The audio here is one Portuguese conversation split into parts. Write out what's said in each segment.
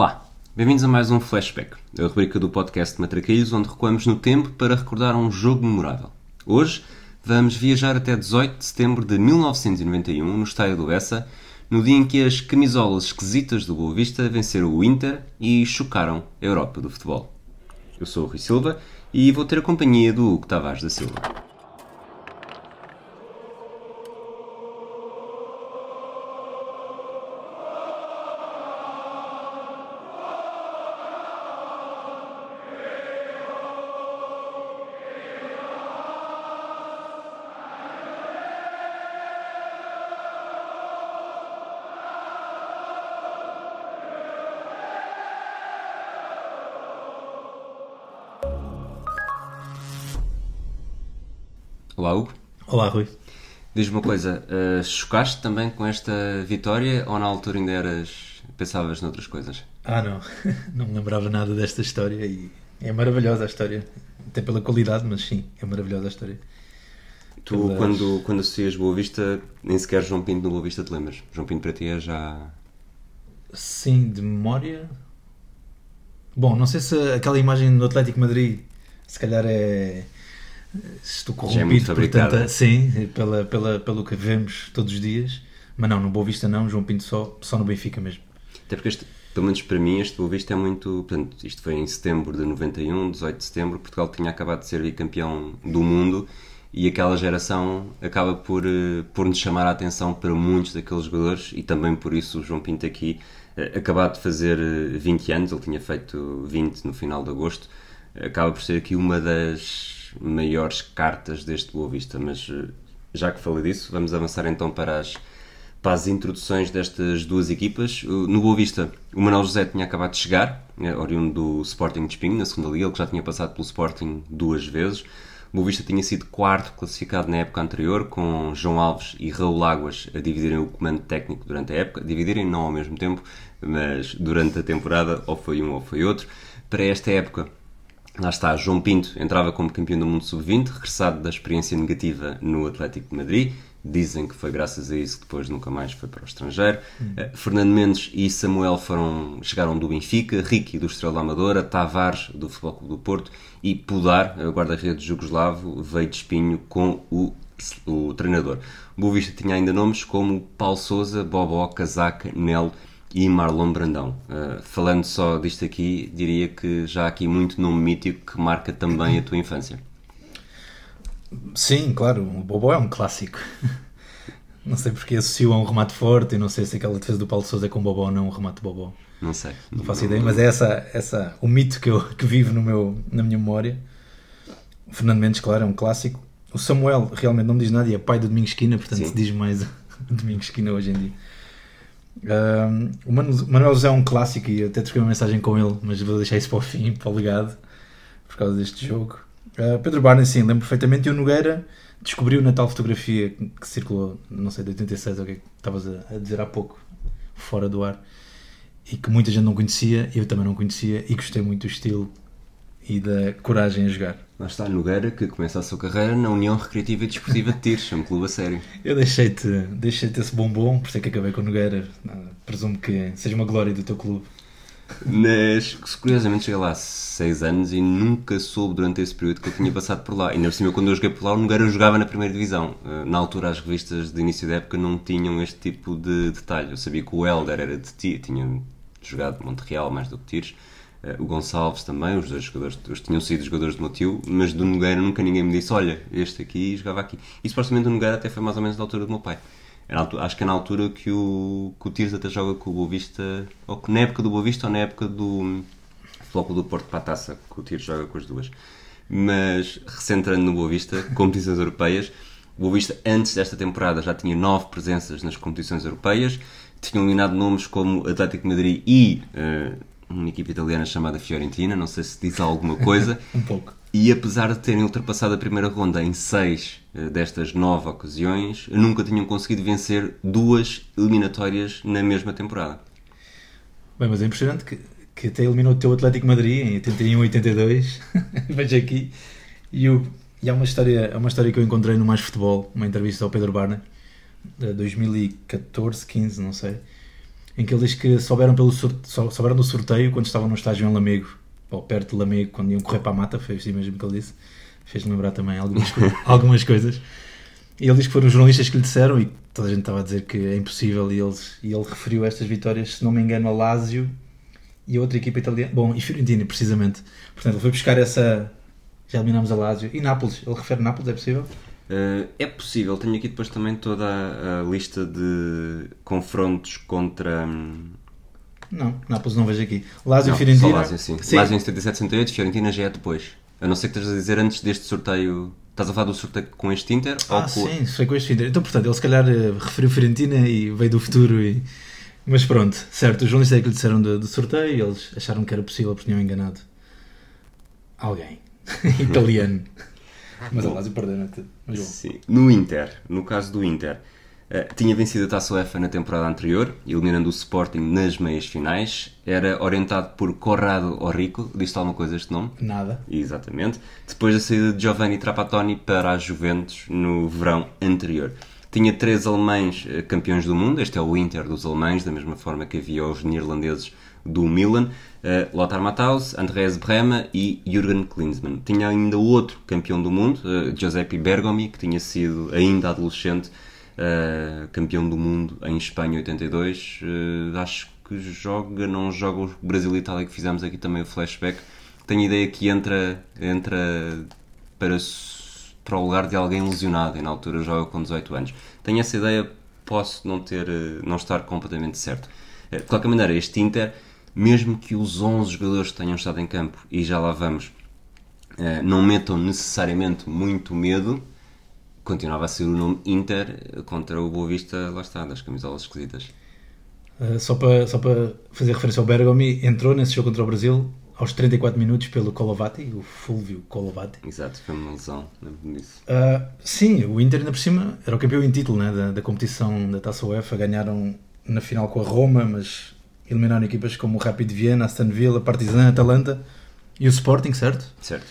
Olá, bem-vindos a mais um Flashback, a rubrica do podcast Matraquilhos, onde recuamos no tempo para recordar um jogo memorável. Hoje vamos viajar até 18 de setembro de 1991, no estádio do Bessa, no dia em que as camisolas esquisitas do Boa Vista venceram o Inter e chocaram a Europa do futebol. Eu sou o Rui Silva e vou ter a companhia do Hugo Tavares da Silva. Diz-me uma coisa, uh, chocaste também com esta vitória ou na altura ainda eras. pensavas noutras coisas? Ah, não. Não me lembrava nada desta história e é maravilhosa a história. Até pela qualidade, mas sim, é maravilhosa a história. Tu, Pelas- quando, quando associas Boa Vista, nem sequer João Pinto no Boa Vista te lembras. João Pinto para ti é já. Sim, de memória. Bom, não sei se aquela imagem do Atlético Madrid se calhar é. Estou é corrompido por fabricada. tanta. Sim, pela, pela, pelo que vemos todos os dias. Mas não, no Boa Vista não, João Pinto só, só no Benfica mesmo. Até porque, este, pelo menos para mim, este Boa Vista é muito. Portanto, isto foi em setembro de 91, 18 de setembro. Portugal tinha acabado de ser bicampeão do mundo e aquela geração acaba por, eh, por nos chamar a atenção para muitos daqueles jogadores e também por isso o João Pinto aqui, eh, acabado de fazer eh, 20 anos, ele tinha feito 20 no final de agosto, acaba por ser aqui uma das maiores cartas deste Boa Vista. Mas eh, já que falei disso, vamos avançar então para as para as introduções destas duas equipas. No Boa Vista, o Manuel José tinha acabado de chegar, eh, oriundo do Sporting de Espinho, na segunda liga, ele que já tinha passado pelo Sporting duas vezes. O Boa Vista tinha sido quarto classificado na época anterior, com João Alves e Raul Águas a dividirem o comando técnico durante a época. Dividirem não ao mesmo tempo, mas durante a temporada, ou foi um ou foi outro. Para esta época, Lá está, João Pinto entrava como campeão do mundo sub-20, regressado da experiência negativa no Atlético de Madrid. Dizem que foi graças a isso que depois nunca mais foi para o estrangeiro. Eh, Fernando Mendes e Samuel foram, chegaram do Benfica, Ricky do Estrela Amadora, Tavares do Futebol Clube do Porto e Pudar, o guarda-redes jugoslavo, veio de espinho com o, o treinador. Boa Vista tinha ainda nomes como Paulo Souza, Bobó, Casaca, Nelo e Marlon Brandão. Uh, falando só disto aqui, diria que já há aqui muito nome mítico que marca também a tua infância. Sim, claro, o Bobó é um clássico. Não sei porque associo a um remate forte e não sei se aquela defesa do Paulo Sousa é com Bobó ou não, um remate Bobó. Não sei. Não faço ideia, mas é essa, essa, o mito que eu que vivo no meu, na minha memória. O Fernando Mendes, claro, é um clássico. O Samuel realmente não me diz nada e é pai do Domingos Esquina, portanto diz mais Domingos Esquina hoje em dia. Ahm, o Manu- Manuel José é um clássico e até troquei uma mensagem com ele, mas vou deixar isso para o fim, para o legado, por causa deste jogo. Ah, Pedro Barney, sim, lembro perfeitamente. E o Nogueira descobriu na tal fotografia que circulou, não sei, de 86, ou o é que estavas a, a dizer há pouco, fora do ar, e que muita gente não conhecia, eu também não conhecia, e gostei muito do estilo e da coragem a jogar. Lá está Nogueira, que começa a sua carreira na União Recreativa e Desportiva de Tires, um clube a sério. Eu deixei-te deixei esse bombom, por isso é que acabei com o Nogueira. Presumo que seja uma glória do teu clube. Mas, curiosamente, cheguei lá há 6 anos e nunca soube durante esse período que eu tinha passado por lá. Ainda por cima, quando eu joguei por lá, o Nogueira jogava na primeira divisão. Uh, Na altura, as revistas de início da época não tinham este tipo de detalhe. Eu sabia que o Helder era de Tires, tinha jogado Montreal mais do que Tires. Uh, O Gonçalves também, os dois jogadores, eles tinham sido jogadores do meu tio, mas do Nogueira nunca ninguém me disse: Olha, este aqui jogava aqui. E supostamente o Nogueira até foi mais ou menos da altura do meu pai. Altura- acho que é na altura que o, que o Tires até joga com o Boa Vista, ou na época do Boa Vista ou na época do Clube do Porto para a taça, que o Tires joga com as duas. Mas, recentrando no Boa Vista, competições europeias, o Boa Vista antes desta temporada já tinha nove presenças nas competições europeias, tinham eliminado nomes como Atlético de Madrid e eh, uma equipe italiana chamada Fiorentina, não sei se diz alguma coisa. Um pouco. E apesar de terem ultrapassado a primeira ronda em seis eh, destas nove ocasiões, nunca tinham conseguido vencer duas eliminatórias na mesma temporada. Bem, mas é impressionante que, que até eliminou o teu Atlético Madrid em 81, 82. Veja aqui. E, o, e há uma história, é uma história que eu encontrei no Mais Futebol, uma entrevista ao Pedro Barna, de 2014, 15, não sei. Em que ele diz que souberam, pelo sorte- souberam do sorteio quando estavam no estágio em Lamego, ou perto de Lamego, quando iam correr para a mata, foi assim mesmo que ele disse. Fez-me lembrar também algumas, co- algumas coisas. E ele diz que foram os jornalistas que lhe disseram, e toda a gente estava a dizer que é impossível, e, eles, e ele referiu estas vitórias, se não me engano, a Lazio e a outra equipa italiana. Bom, e Fiorentina, precisamente. Portanto, ele foi buscar essa. Já eliminámos a Lazio. E Nápoles, ele refere Nápoles, é possível? Eh, é possível, tenho aqui depois também toda a, a lista de confrontos contra. hum, Não, Nápoles não vejo aqui. Lazio e Não, Fiorentina. Só Lazio, sim. Lazio em 77, 78, Fiorentina já é depois. A não ser que estejas a dizer antes deste sorteio. Estás a falar do sorteio com este Inter? Ah, com... sim, foi com este fim. Então, portanto, ele se calhar eh, referiu Fiorentina e veio do futuro. E... Mas pronto, certo, os jornalistas é que lhe disseram do, do sorteio e eles acharam que era possível porque tinham enganado alguém italiano. Mas a Lazio perdeu, não é? Sim. No Inter, no caso do Inter, eh, tinha vencido a Taça UEFA na temporada anterior, eliminando o Sporting nas meias finais. Era orientado por Corrado Orrico, disse alguma coisa este nome? Nada. Exatamente. Depois da saída de Giovanni Trapattoni para a Juventus no verão anterior. Tinha três alemães eh, campeões do mundo. Este é o Inter dos alemães, da mesma forma que havia os neerlandeses do Milan. eh, Lothar Matthaus, Andreas Brema e Jürgen Klinsmann. Tinha ainda outro campeão do mundo, eh, Giuseppe Bergomi, que tinha sido ainda adolescente eh, campeão do mundo em Espanha 82. Eh, acho que joga, não joga o Brasil e Itália que fizemos aqui também o flashback. Tenho ideia que entra, entra para, para o lugar de alguém lesionado e na altura joga com 18 anos. Tenho essa ideia, posso não, ter, não estar completamente certo. De qualquer maneira, este Inter, mesmo que os 11 jogadores que tenham estado em campo, e já lá vamos, eh, não metam necessariamente muito medo, continuava a ser o nome Inter eh, contra o Boa Vista, lá está, das camisolas esquisitas. Uh, só, para, só para fazer referência ao Bergomi, entrou nesse jogo contra o Brasil aos 34 minutos pelo Colovati, o Fulvio Colovati. Exato, foi uma lesão, lembro-me disso. Uh, sim, o Inter ainda por cima era o campeão em título né, da, da competição da Taça UEFA, ganharam na final com a Roma, mas eliminaram equipas como o Rapid Viena, Aston Villa, Partizan, Atalanta e o Sporting, certo? Certo.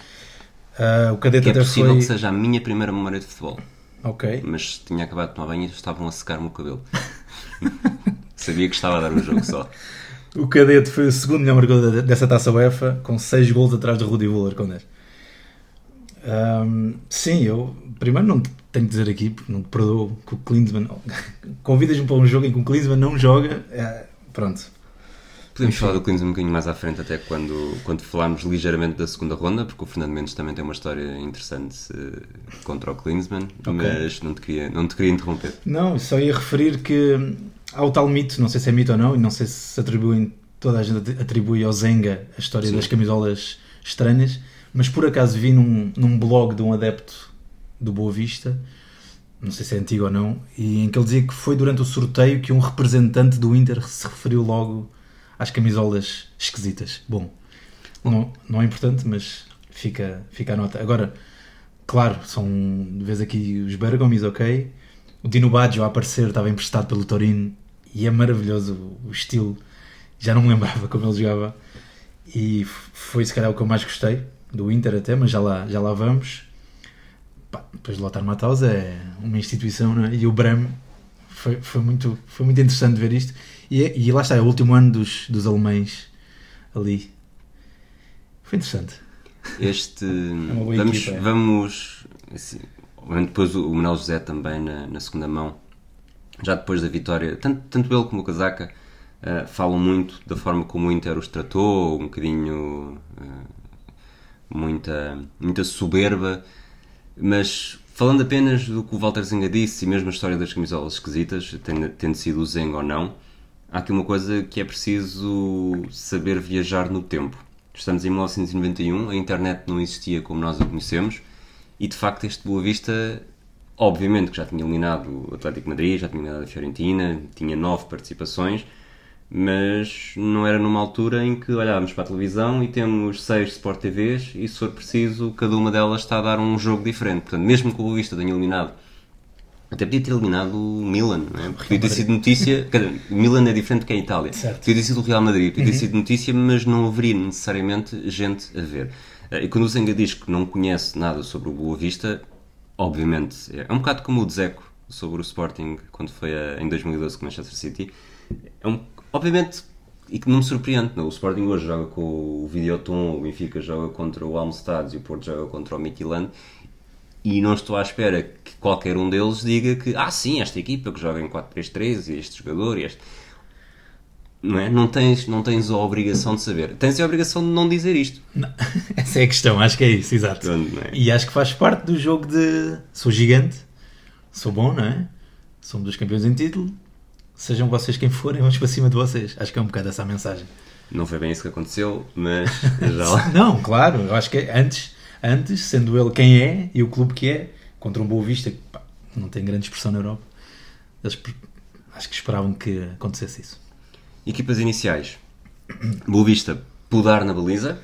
Uh, o cadete Que é até possível foi... que seja a minha primeira memória de futebol. Ok. mas tinha acabado de tomar banho e estavam a secar-me o cabelo. Sabia que estava a dar um jogo só. O cadete foi o segundo melhor marcador de- dessa taça UEFA, com 6 gols atrás do Rudi Völler, com 10. Ahm, sim, eu primeiro não te tenho que dizer aqui, porque não te perdoo que o Klinsmann. Convidas-me para um jogo em que o Klinsmann não joga, é, pronto. Podemos Enfim. falar do Klinsmann um bocadinho mais à frente, até quando, quando falarmos ligeiramente da segunda ronda, porque o Fernando Mendes também tem uma história interessante eh, contra o Klinsmann, mas não te, queria, não te queria interromper. Não, só ia referir que há o tal mito, não sei se é mito ou não, e não sei se se atribuem, toda a gente atribui ao Zenga a história Sim. das camisolas estranhas, mas por acaso vi num, num blog de um adepto do Boa Vista, não sei se é antigo ou não, e em que ele dizia que foi durante o sorteio que um representante do Inter se referiu logo às camisolas esquisitas. Bom, não, não é importante, mas fica, fica a nota. Agora, claro, são de vez aqui os Bergomis, ok? O Dino Baggio a aparecer estava emprestado pelo Torino e é maravilhoso o, estilo. Já não me lembrava como ele jogava e foi se calhar o que eu mais gostei do Inter até, mas já lá, já lá vamos. Pá, depois de Lothar Matthaus é uma instituição é? e o Bram foi, foi, muito, foi muito interessante ver isto e, é- e lá está, é o último ano dos, dos alemães ali. Foi interessante. Este. uma boa vamos. equipa, é. vamos assim, obviamente depois o, Manuel José também na, na segunda mão, já depois da vitória, tanto, tanto ele como o Casaca eh, falam muito da forma como o Inter os tratou, um bocadinho. eh, muita, muita soberba, mas falando apenas do que o Walter Zenga disse e mesmo a história das camisolas esquisitas, tendo, tendo sido o Zenga ou não, há aqui uma coisa que é preciso saber viajar no tempo. Estamos em 1991, a internet não existia como nós a conhecemos e de facto este Boa Vista, obviamente que já tinha eliminado o Atlético Madrid, já tinha eliminado a Fiorentina, tinha nove participações, mas não era numa altura em que olhávamos para a televisão e temos seis Sport TVs e se for preciso cada uma delas está a dar um jogo diferente. Portanto, mesmo que o Boa Vista tenha eliminado até podia ter eliminado o Milan, não é? Podia ter sido notícia. Milan é diferente que a Itália. Certo. Podia ter sido o Real Madrid, podia ter sido notícia, mas não haveria necessariamente gente a ver. Eh, E quando o Zenga diz que não conhece nada sobre o Boa Vista, obviamente é é um bocado como o Dzeko sobre o Sporting quando foi a- em 2012 com o Manchester City. É um, Obviamente, e que não me surpreende, não? o Sporting hoje joga com o Videoton, o Benfica joga contra o Almstad e o Porto joga contra o Midtjylland e não estou à espera que qualquer um deles diga que, ah sim, esta equipa que joga em 4-3-3 e este jogador e este... Não é? Não tens, não tens a obrigação de saber. Tens a obrigação de não dizer isto. Não, essa é a questão, acho que é isso, exato. Não é? E acho que faz parte do jogo de sou gigante, sou bom, não é? Somos dos campeões em título, sejam vocês quem forem, vamos para cima de vocês. Acho que é um bocado essa a mensagem. Não foi bem isso que aconteceu, mas já. Não, claro, eu acho que é antes, antes, sendo ele quem é e o clube que é, contra um Boa Vista que pá, não tem grande expressão na Europa, eles acho que esperavam que acontecesse isso. Equipas iniciais. Boa Vista, Pudar na baliza.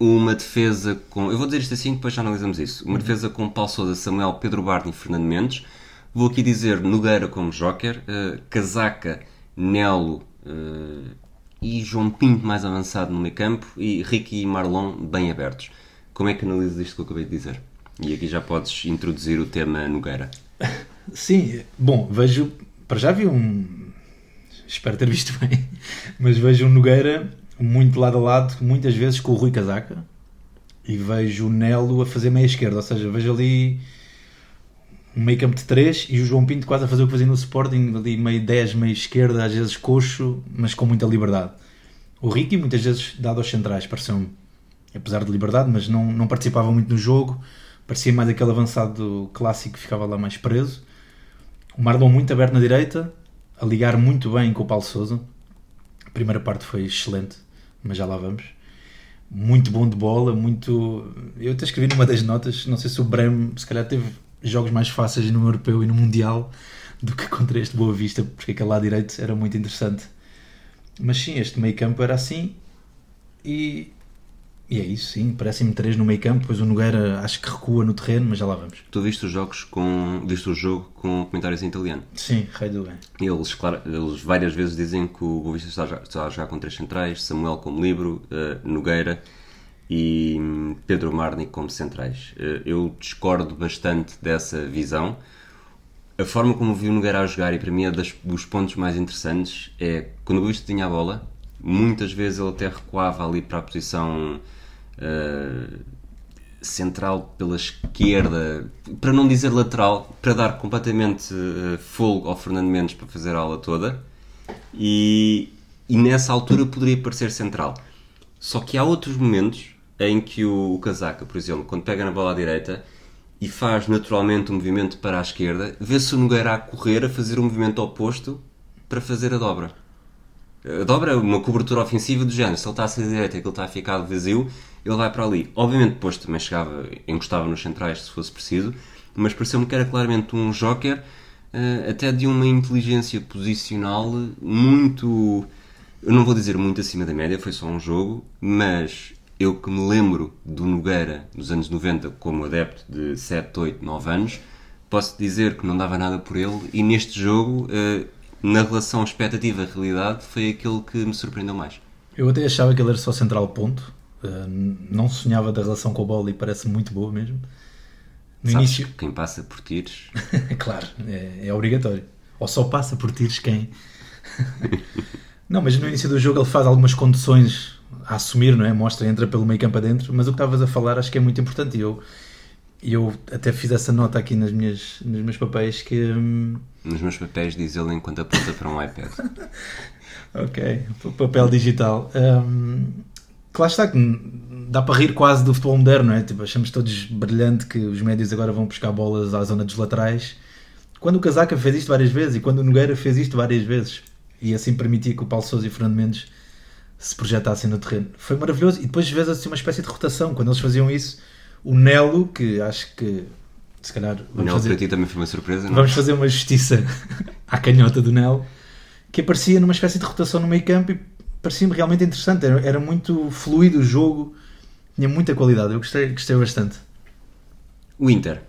Uma defesa com. Eu vou dizer isto assim, depois já analisamos isso. Uma defesa com Paulo Sousa, Samuel, Pedro Barney e Fernando Mendes. Vou aqui dizer Nogueira como joker, eh, Casaca, Nelo eh, e João Pinto mais avançado no meio campo e Ricky e Marlon bem abertos. Como é que analisas isto que eu acabei de dizer? E aqui já podes introduzir o tema Nogueira. Sim, bom, vejo. Para já vi um. Espero ter visto bem, mas vejo um Nogueira muito lado a lado, muitas vezes com o Rui Casaca, e vejo o Nelo a fazer meia esquerda, ou seja, vejo ali um meio campo de 3 e o João Pinto quase a fazer o que fazia no Sporting, ali meio 10, meio esquerda, às vezes coxo, mas com muita liberdade. O Ricky muitas vezes dado aos centrais, pareceu-me, apesar de liberdade, mas não, não participava muito no jogo, parecia mais aquele avançado clássico que ficava lá mais preso. O Marlon muito aberto na direita, a ligar muito bem com o Paulo Sousa. A primeira parte foi excelente, mas já lá vamos. Muito bom de bola, muito. Eu até escrevi numa das notas, não sei se o Brem se calhar teve jogos mais fáceis no Europeu e no Mundial do que contra este Boa Vista, porque aquele lado direito era muito interessante. Mas sim, este meio campo era assim e, e é isso, sim. Parece-me três no meio campo, depois o Nogueira acho que recua no terreno, mas já lá vamos. Tu viste os jogos com. viste o jogo com comentários em italiano? Sim, rei do bem. Eles, claro, eles várias vezes dizem que o Boa Vista está a, jogar- está a jogar com três centrais, Samuel como livro, eh, Nogueira e hum, Pedro Marni como centrais. Eh, eu discordo bastante dessa visão. A forma como vi o Nogueira a jogar, e para mim é das, dos pontos mais interessantes, é quando o Boa Vista tinha a bola, muitas vezes ele até recuava ali para a posição eh, central pela esquerda, para não dizer lateral, para dar completamente eh, folgo ao Fernando Mendes para fazer a aula toda. E, e nessa altura poderia parecer central. Só que há outros momentos em que o, o Casaca, por exemplo, quando pega na bola à direita e faz naturalmente um movimento para a esquerda, vê-se o Nogueira a correr, a fazer o movimento oposto para fazer a dobra. A dobra uma cobertura ofensiva do género. Se ele está a sair da direita e aquilo está a ficar vazio, ele vai para ali. Obviamente, depois também chegava, encostava nos centrais se fosse preciso, mas pareceu-me que era claramente um joker, eh, até de uma inteligência posicional muito. Eu não vou dizer muito acima da média, foi só um jogo, mas eu que me lembro do Nogueira nos anos 90 como adepto de 7, 8, 9 anos, posso dizer que não dava nada por ele e neste jogo, eh, na relação expectativa-realidade, foi aquele que me surpreendeu mais. Eu até achava que ele era só central ponto. Uh, não sonhava da relação com a bola e parece muito boa mesmo. No Sabes início, que quem passa por tiros claro, é, é obrigatório. Ou só passa por tiros quem. não, mas no início do jogo ele faz algumas conduções a assumir, não é? Mostra, entra pelo meio campo adentro. Mas o que estavas a falar acho que é muito importante. E eu, e eu até fiz essa nota aqui nas minhas, nos meus papéis que. hum, nos meus papéis, diz ele enquanto aponta para um iPad. Ok, papel digital. Hum, que lá está, que dá para rir quase do futebol moderno, não é? Tipo, achamos todos brilhante que os médios agora vão buscar bolas à zona dos laterais. Quando o Casaca fez isto várias vezes e quando o Nogueira fez isto várias vezes. E assim permitia que o Paulo Sousa e o Fernando Mendes se projetassem no terreno. Foi maravilhoso. E depois vezes assim uma espécie de rotação. Quando eles faziam isso, o Nelo, que acho que se calhar O vamos Nel fazer, para ti também foi uma surpresa, não? Vamos fazer uma justiça à canhota do Nel, que aparecia numa espécie de rotação no meio campo e parecia-me realmente interessante. Era, era muito fluido o jogo, tinha muita qualidade. Eu gostei, gostei bastante. O Inter.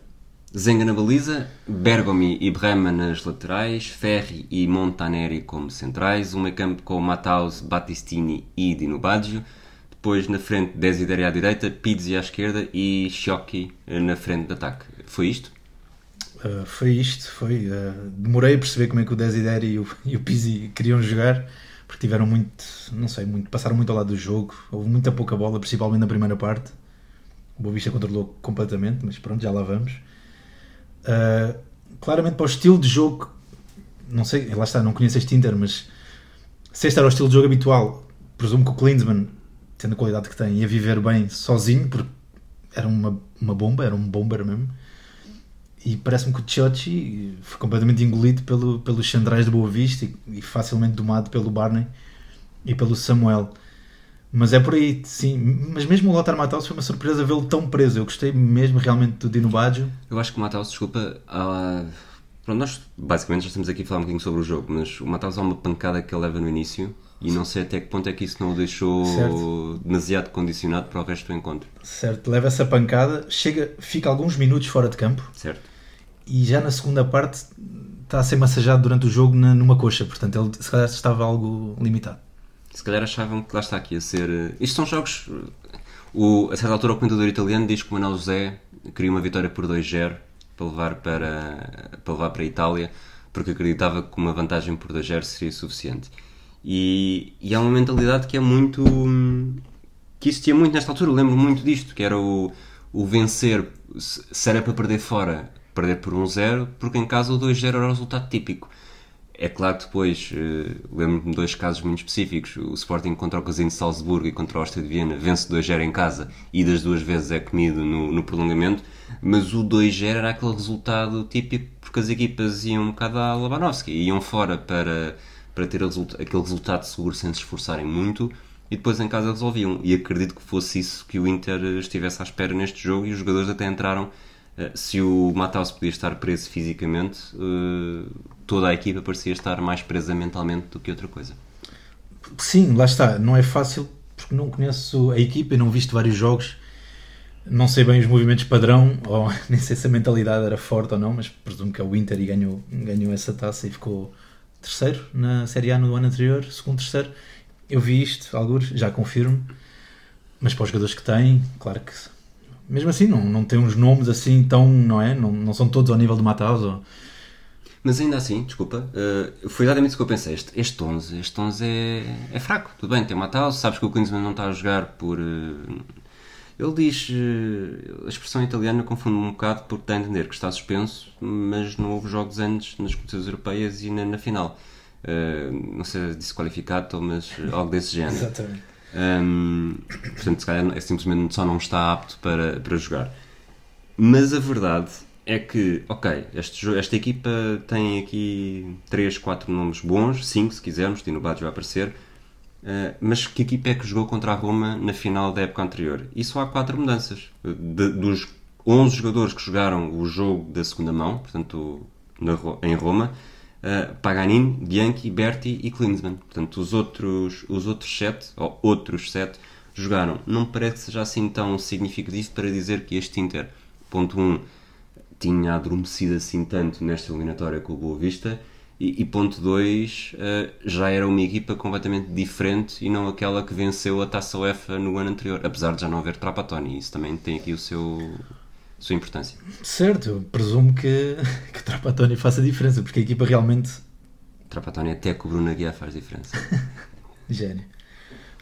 Zenga na baliza, Bergomi e Brema nas laterais, Ferri e Montaneri como centrais, um meio campo com Matthaus, Battistini e Dino Baggio, depois na frente Desideri à direita, Pizzi à esquerda e Sciocchi eh, na frente de ataque. Foi isto? Uh, foi isto, foi. uh, demorei a perceber como é que o Desideri e o, e o Pizzi queriam jogar, porque tiveram muito, não sei, muito, passaram muito ao lado do jogo, houve muita pouca bola, principalmente na primeira parte. O Boa Vista controlou completamente, mas pronto, já lá vamos. Uh, claramente para o estilo de jogo, não sei, lá está, não conheço este Inter, mas se este era o estilo de jogo habitual, presumo que o Klinsmann, tendo a qualidade que tem, ia viver bem sozinho, porque era uma, uma bomba, era um bomber mesmo. E parece-me que o Chochi foi completamente engolido pelo, pelos Chandrais de Boa Vista e, e, facilmente domado pelo Barney e pelo Samuel. Mas é por aí, sim. Mas mesmo o Lothar Matthaus foi uma surpresa vê-lo tão preso. Eu gostei mesmo realmente do Dino Baggio. Eu acho que o Matthaus, desculpa, uh, pronto, nós basicamente já estamos aqui a falar um bocadinho sobre o jogo, mas o Matthaus há uma pancada que ele leva no início e não sei até que ponto é que isso não o deixou certo. demasiado condicionado para o resto do encontro. Certo, leva essa pancada, chega, fica alguns minutos fora de campo. Certo. E já na segunda parte está a ser massajado durante o jogo na, numa coxa, portanto ele se calhar estava algo limitado. Se calhar achavam que lá está aqui a ser. Eh, isto são jogos. O, a certa altura, o comentador italiano diz que o Manuel José queria uma vitória por 2-0 para levar para, para levar para a Itália, porque acreditava que uma vantagem por 2-0 seria suficiente. E, e há uma mentalidade que é muito. que existia muito nesta altura. Eu lembro muito disto, que era o, o vencer, se era para perder fora, perder por 1-0, porque em casa o 2-0 era o resultado típico. É claro que depois, uh, lembro-me de dois casos muito específicos, o Sporting contra o Casino de Salzburgo e contra o Áustria de Viena vence 2-0 em casa e das duas vezes é comido no, no prolongamento, mas o 2-0 era aquele resultado típico porque as equipas iam um bocado à Labanovski, iam fora para para ter aquele resultado seguro sem se esforçarem muito e depois em casa resolviam. E acredito que fosse isso que o Inter estivesse à espera neste jogo e os jogadores até entraram. Eh, se o Matheus podia estar preso fisicamente, eh, toda a equipa parecia estar mais presa mentalmente do que outra coisa. Sim, lá está. Não é fácil porque não conheço a equipa e não visto vários jogos. Não sei bem os movimentos padrão, ou nem sei se a mentalidade era forte ou não, mas presumo que é o Inter e ganhou, ganhou essa taça e ficou terceiro na Série A no ano anterior, segundo, terceiro. Eu vi isto, alguns, já confirmo, mas para os jogadores que têm, claro que mesmo assim não, não tem uns nomes assim tão, não é? Não, não são todos ao nível do Matheus. Ou... Mas ainda assim, desculpa, uh, foi exatamente isso que eu pensei. Este, este 11, este 11 é, é fraco. Tudo bem, tem Matheus, sabes que o Klinsmann não está a jogar por. Uh, ele diz, uh, a expressão italiana confunde-me um bocado porque dá a entender que está suspenso, mas não houve jogos antes nas competições europeias e na, na final. Uh, não sei se qualificado, mas algo desse género. Exatamente. Um, portanto, se calhar é simplesmente só não está apto para, para jogar. Mas a verdade é que, ok, este, esta equipa tem aqui 3, 4 nomes bons, 5 se quisermos, Tino Baggio vai aparecer, Uh, mas que equipa é que jogou contra a Roma na final da época anterior? E só há quatro mudanças. De, dos 11 jogadores que jogaram o jogo da segunda mão, portanto, na, em Roma, uh, Paganini, Bianchi, Berti e Klinsmann. Portanto, os outros, os outros sete, ou outros sete, jogaram. Não me parece que seja assim tão significativo para dizer que este Inter, ponto 1, um, tinha adormecido assim tanto nesta eliminatória com o Boa Vista e, e ponto 2, uh, eh, já era uma equipa completamente diferente e não aquela que venceu a Taça UEFA no ano anterior, apesar de já não haver Trapattoni. Isso também tem aqui o seu, a sua importância. Certo, presumo que, que Trapattoni faça diferença, porque a equipa realmente. Trapattoni até que o Bruno Aguiar faz diferença. Gênio.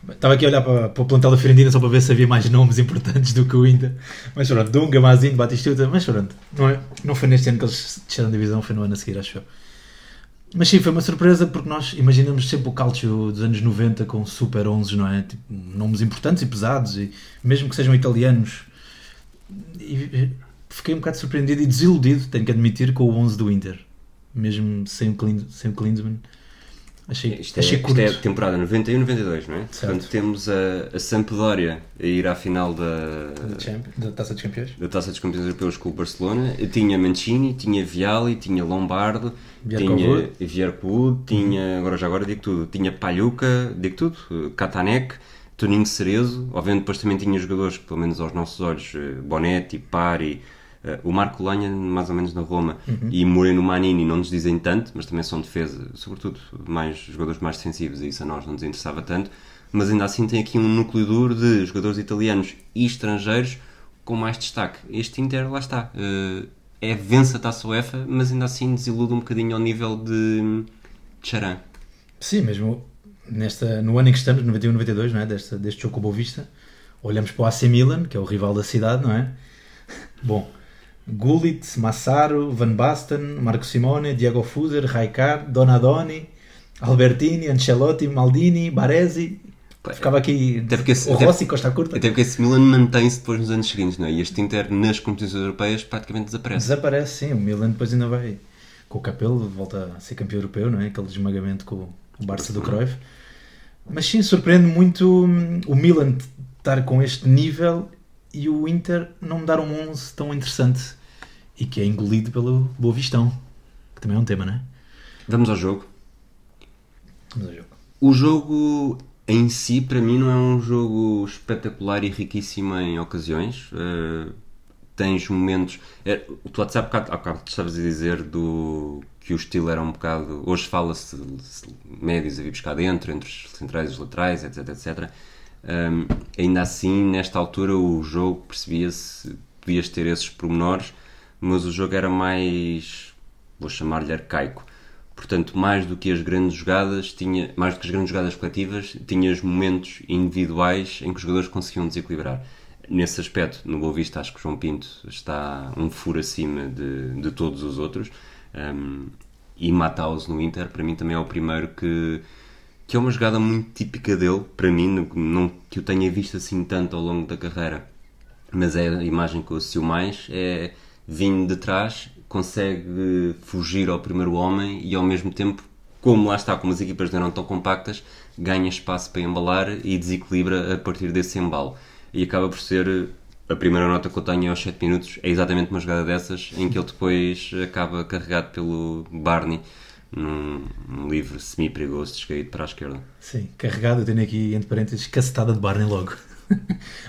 Estava aqui a olhar para, para o plantel da Fiorentina só para ver se havia mais nomes importantes do que o Inter. Mas pronto, Dunga, Mazinho, Batistuta, mas pronto, não, é, não foi neste ano que eles desceram de divisão, foi no ano a seguir, acho eu. Mas sim, foi uma surpresa porque nós imaginamos sempre o Calcio dos anos 90 com super 11, não é? Tipo, nomes importantes e pesados, e mesmo que sejam italianos. E fiquei um bocado surpreendido e desiludido, tenho que admitir, com o 11 do Inter, mesmo sem o, Klinsmann. Sem. Achei, isto, é, achei isto é temporada 91-92, não é? Certo. Portanto, temos a, a Sampdoria a ir à final da, da Taça dos Campeões. Da Taça dos Campeões Europeus com o Barcelona. Tinha Mancini, tinha Viali, tinha Lombardo, tinha Viercoud, tinha, agora já agora digo tudo, tinha Palhuca, digo tudo, Katanek, Toninho Cerezo, obviamente depois também tinha jogadores que, pelo menos aos nossos olhos, eh, Bonetti, Pari, o Marco Lanha, mais ou menos na Roma, uhum. e Moreno Manini não nos dizem tanto, mas também são defesa, sobretudo mais jogadores mais sensíveis, e isso a nós não nos interessava tanto. Mas ainda assim tem aqui um núcleo duro de jogadores italianos e estrangeiros com mais destaque. Este Inter, lá está, uh, é vence a taça UEFA, mas ainda assim desilude um bocadinho ao nível de, de Charan. Sim, mesmo nesta, no ano em que estamos, 91, 92, não é? Deste, deste jogo com o Boa Vista, olhamos para o AC Milan, que é o rival da cidade, não é? Bom, Gullit, Massaro, Van Basten, Marco Simone, Diego Fuser, Raikar, Donadoni, Albertini, Ancelotti, Maldini, Baresi. Ficava aqui Até porque esse- o até- Rossi Costa Curta. Até porque esse Milan mantém-se depois nos anos seguintes, não é? E este Inter nas competições europeias praticamente desaparece. Desaparece, sim. O Milan depois ainda vai com o Capelo, volta a ser campeão europeu, não é? Aquele esmagamento com o Barça do Cruyff. Mas sim, surpreende muito hum, o Milan estar com este nível e o Inter não me dar um 11 tão interessante e que é engolido pelo Boa Vistão, que também é um tema, não é? Vamos ao jogo. Vamos ao jogo. O jogo em si, para mim, não é um jogo espetacular e riquíssimo em ocasiões. Uh, tens momentos. É, tu há bocado, há bocado estavas a dizer do, que o estilo era um bocado. Hoje fala-se de médios a vir buscar dentro, entre os centrais e os laterais, etc. etc. Um, ainda assim, nesta altura, o jogo percebia-se, podias ter esses pormenores, mas o jogo era mais. vou chamar-lhe arcaico. Portanto, mais do que as grandes jogadas, tinha, mais do que as grandes jogadas coletivas, tinhas momentos individuais em que os jogadores conseguiam desequilibrar. Nesse aspecto, no Boa Vista, acho que João Pinto está um furo acima de, de todos os outros. Um, e Mataus no Inter, para mim, também é o primeiro que, que é uma jogada muito típica dele, para mim, não que eu tenha visto assim tanto ao longo da carreira, mas é a imagem que eu associo mais, é vindo de trás, consegue fugir ao primeiro homem e ao mesmo tempo, como lá está, como as equipas não eram tão compactas, ganha espaço para embalar e desequilibra a partir desse embalo. E acaba por ser a primeira nota que eu tenho aos 7 minutos, é exatamente uma jogada dessas em que ele depois acaba carregado pelo Barney num, num livro semi-perigoso descaído para a esquerda. Sim, carregado, eu tenho aqui entre parênteses cacetada de Barney logo.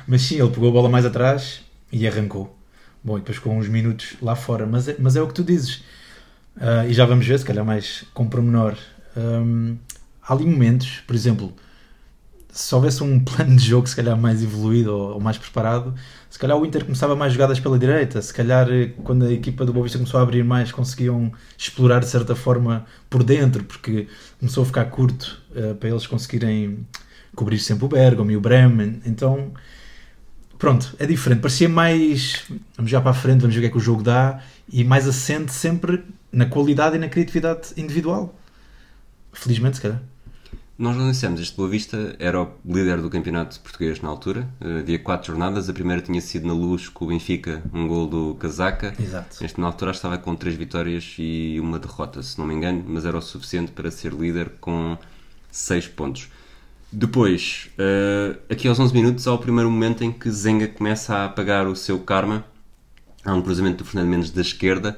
mas sim, ele pegou a bola mais atrás e arrancou. Bom, e depois com uns minutos lá fora, mas é, mas é o que tu dizes. Uh, e já vamos ver, se calhar mais com pormenor. Um, há ali momentos, por exemplo, se houvesse um plano de jogo se calhar mais evoluído ou, ou, mais preparado, se calhar o Inter começava mais jogadas pela direita, se calhar quando a equipa do Boa Vista começou a abrir mais conseguiam explorar de certa forma por dentro, porque começou a ficar curto uh, para eles conseguirem cobrir sempre o Bergamo e o Bremen, então pronto, é diferente, parecia mais vamos já para a frente, vamos ver o que é que o jogo dá e mais assente sempre na qualidade e na criatividade individual. Felizmente se calhar nós não dissemos, este Boa Vista era o líder do campeonato português na altura. Havia quatro jornadas. A primeira tinha sido na luz com o Benfica, um gol do Casaca. Exato. Este na altura estava com três vitórias e uma derrota, se não me engano, mas era o suficiente para ser líder com seis pontos. Depois, uh, aqui aos 11 minutos, há o primeiro momento em que Zenga começa a apagar o seu karma. Há um cruzamento do Fernando Mendes da esquerda.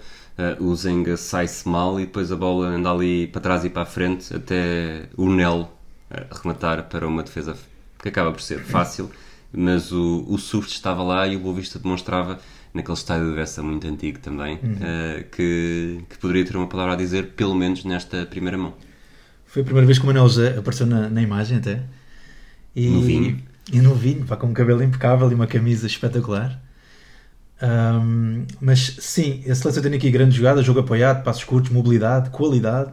Uh, o Zenga sai-se mal e depois a bola anda ali para trás e para a frente até o Nel uh, rematar para uma defesa que acaba por ser fácil, mas o, o susto estava lá e o Boa Vista demonstrava naquele estádio de Bessa muito antigo também Uhum. uh, que, que poderia ter uma palavra a dizer, pelo menos nesta primeira mão. Foi a primeira vez que o Manuel José apareceu na, na imagem até. E, No vinho. E no vinho, pá, com um cabelo impecável e uma camisa espetacular. Um, mas sim, a seleção tem aqui grande jogada, jogo apoiado, passos curtos, mobilidade, qualidade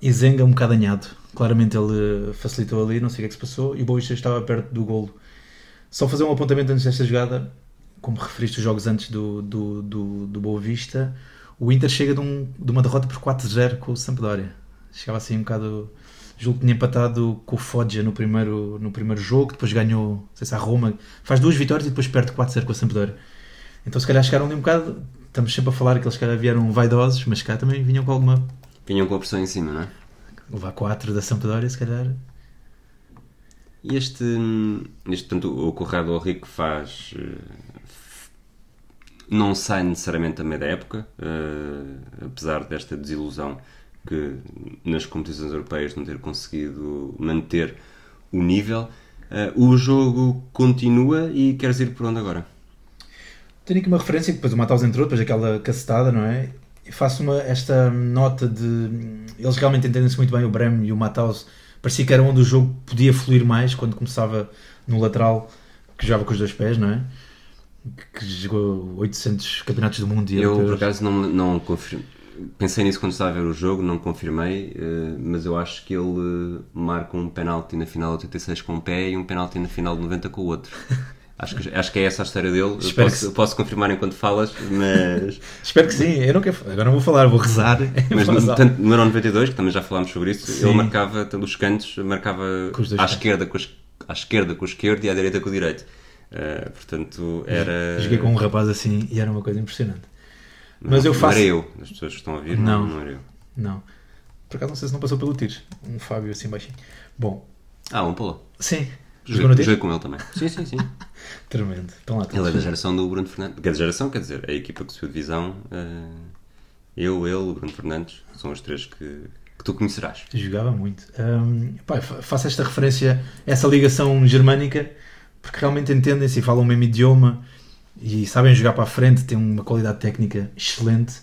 e Zenga um bocado anhado. Claramente ele facilitou ali, não sei o que é que se passou, e o Boavista estava perto do golo. Só fazer um apontamento antes desta jogada, como referiste os jogos antes do, do, do, do Boa Vista, o Inter chega de, um, de uma derrota por 4-0 com o Sampdoria. Chegava assim um bocado. Julgo que tinha empatado com o Foggia no primeiro, no primeiro jogo, depois ganhou, não sei se a Roma, faz duas vitórias e depois perde 4-0 com a Sampdoria. Então se calhar chegaram ali um bocado. Estamos sempre a falar que eles se calhar vieram vaidosos, mas calhar também vinham com alguma. Vinham com a pressão em cima, não é? Levar 4 da Sampdoria, se calhar. E este, este portanto, o Corrado Rico faz. eh, não sai necessariamente meio da época, eh, apesar desta desilusão que nas competições europeias não ter conseguido manter o nível. Eh, o jogo continua e queres ir por onde agora? Tenho aqui uma referência depois o Matheus entrou, depois aquela cacetada, não é? E faço uma, esta nota de. Eles realmente entendem-se muito bem, o Brem e o Matheus. Parecia que era onde o jogo podia fluir mais quando começava no lateral, que jogava com os dois pés, não é? Que jogou 800 campeonatos do mundo e Eu, por acaso, não, não confirmo. pensei nisso quando estava a ver o jogo, não confirmei, eh, mas eu acho que ele marca um penalti na final de 86 com um pé e um penalti na final de 90 com o outro. Acho que, acho que é essa a história dele. Espero que posso, eu posso confirmar enquanto falas, mas, Espero que sim. Eu não quero... Agora não vou falar, vou rezar. mas no, tanto no Euro 92, que também já falámos sobre isso, Sim. ele marcava pelos cantos, marcava os à esquerda, com as- à esquerda com o esquerdo e à direita com o direito. Eh, portanto, era. Joguei com um rapaz assim e era uma coisa impressionante. Mas eu Não faço. era eu, as pessoas que estão a ouvir, não, Não. não era eu. Não. Por acaso não sei se não passou pelo Tires. Um Fábio assim baixinho. Bom, Ah, um Paulo. sim. Jogou Joguei, no joguei com ele também. Sim, sim, sim. Tremendo. Estão lá Ele é da geração do Bruno Fernandes. Quer dizer, geração, quer dizer, a equipa que subiu de divisão. eh, eu, ele, o Bruno Fernandes, são os três que, que tu conhecerás. Jogava muito. Hum, pá, fa- faço esta referência, essa ligação germânica, porque realmente entendem-se e falam o mesmo idioma e sabem jogar para a frente, têm uma qualidade técnica excelente.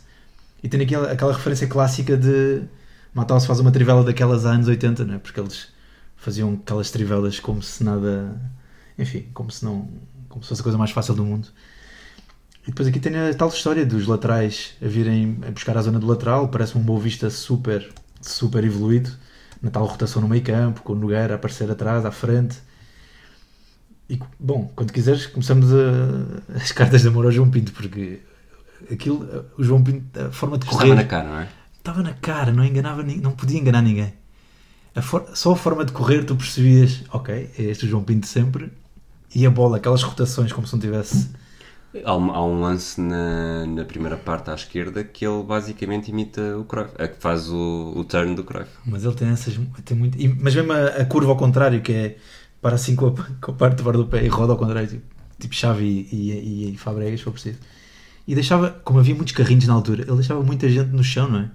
E tem aquela, aquela referência clássica de Matal se faz uma trivela daquelas há anos 80, né? porque eles faziam aquelas trivelas como se nada. Enfim, como se não. como se fosse a coisa mais fácil do mundo. E depois aqui tem a tal história dos laterais a virem a buscar a zona do lateral, parece um Boa Vista super, super evoluído, na tal rotação no meio campo, com o Nogueira a aparecer atrás, à frente. E, bom, quando quiseres, começamos a- as cartas de amor ao João Pinto, porque aquilo, o João Pinto, a forma de correr, Estava na cara, não é? estava na cara, não enganava, não podia enganar ninguém. A for- só a forma de correr tu percebias, ok, é este o João Pinto sempre, e a bola, aquelas rotações como se não tivesse. Há um, há um lance na, na primeira parte à esquerda que ele basicamente imita o Cruyff, é que faz o, o turn do Cruyff. Mas ele tem essas. Tem muito, e- mas mesmo a, a curva ao contrário, que é para assim com a, com a parte de fora do pé e roda ao contrário, tipo, tipo Xavi e, e, e Fabregas, se for preciso. E deixava, como havia muitos carrinhos na altura, ele deixava muita gente no chão, não é?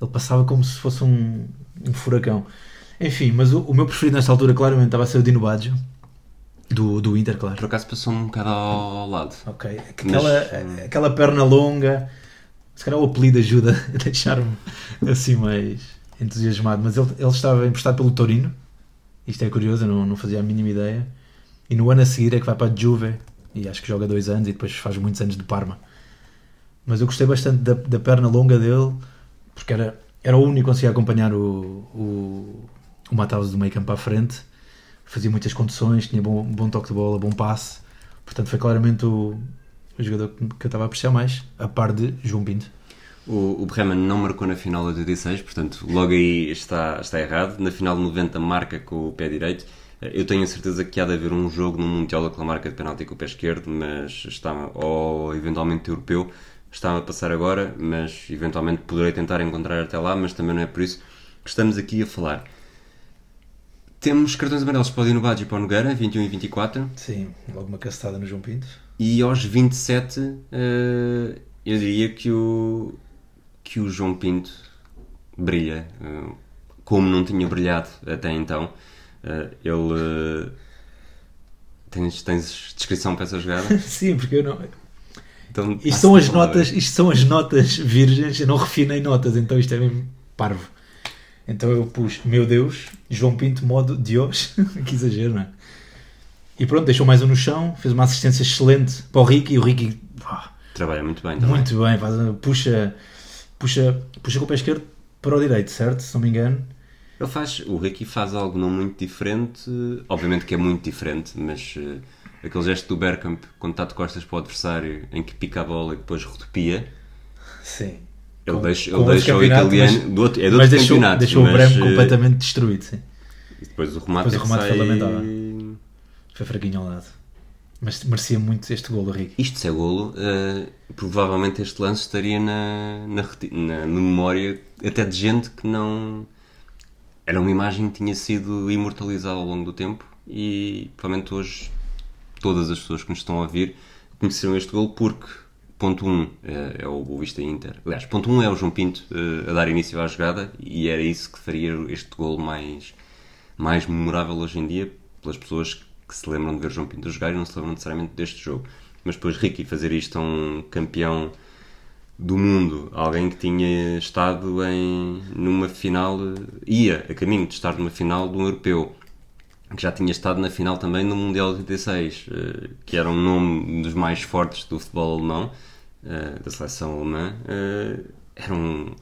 Ele passava como se fosse um, um furacão. Enfim, mas o, o meu preferido nesta altura, claramente, estava a ser o Dino Baggio, do, do Inter, claro. Por acaso passou um bocado ao, lado. Ok, aquela, Mas, aquela perna longa, se calhar o apelido ajuda a deixar-me assim mais entusiasmado. Mas ele, ele estava emprestado pelo Torino, isto é curioso, não, não fazia a mínima ideia. E no ano a seguir é que vai para a Juve, e acho que joga dois anos e depois faz muitos anos de Parma. Mas eu gostei bastante da, da perna longa dele, porque era, era o único que conseguia acompanhar o, o, o Matheus do meio campo à frente. Fazia muitas conduções, tinha bom, bom toque de bola, bom passe. Portanto, foi claramente o, o jogador que eu estava a apreciar mais, a par de João Pinto. O, o Bremen não marcou na final de 86, portanto, logo aí está, está errado. Na final de 90 marca com o pé direito. Eu tenho a certeza que há de haver um jogo no Mundial que ele marca de penalti com o pé esquerdo, mas está, ou eventualmente europeu, está a passar agora, mas eventualmente poderei tentar encontrar até lá, mas também não é por isso que estamos aqui a falar. Temos cartões amarelos para o Dino Baggio e para o Nogueira, 21 e 24. Sim, logo uma castada no João Pinto. E aos 27, eh, eu diria que o, que o João Pinto brilha, eh, como não tinha brilhado até então. Eh, ele. tens, tens descrição para essa jogada? Sim, porque eu não. Então, Isto são as notas, isto são as notas virgens, eu não refinei notas, então isto é mesmo parvo. Então eu pus, meu Deus, João Pinto modo Dios, que exagero, não é? E pronto, deixou mais um no chão, fez uma assistência excelente para o Ricky, e o Ricky, pá, Trabalha muito bem também. muito bem, faz, puxa, puxa, puxa com o pé esquerdo para o direito, certo? Se não me engano. Ele faz, o Ricky faz algo não muito diferente, obviamente que é muito diferente, mas eh, aquele gesto do Bergkamp quando está de costas para o adversário em que pica a bola e depois rodopia, Sim. Ele com ele o italiano, mas- do outro, é do outro deixou, campeonato, deixou mas, o Bremo eh, completamente destruído, sim. e depois o remate, Depois o é remate foi lamentável. Foi fraquinho ao lado. Mas merecia muito este gol do Ricky. Isto se é golo, eh, provavelmente este lance estaria na, na, reti- na memória até de gente que não. Era uma imagem que tinha sido imortalizada ao longo do tempo e provavelmente hoje todas as pessoas que nos estão a ouvir conheceram este golo porque, ponto 1 um, eh, é o Boa Vista Inter. Aliás, ponto 1 um é o João Pinto eh, a dar início à jogada e era isso que faria este golo mais, mais memorável hoje em dia pelas pessoas que se lembram de ver João Pinto jogar e não se lembram necessariamente deste jogo. Mas depois Ricky fazer isto a um campeão do mundo, alguém que tinha estado em numa final, ia a caminho de estar numa final de um europeu, que já tinha estado na final também no Mundial de 86, eh, que era um nome dos mais fortes do futebol alemão, eh, da seleção alemã, eh, era um,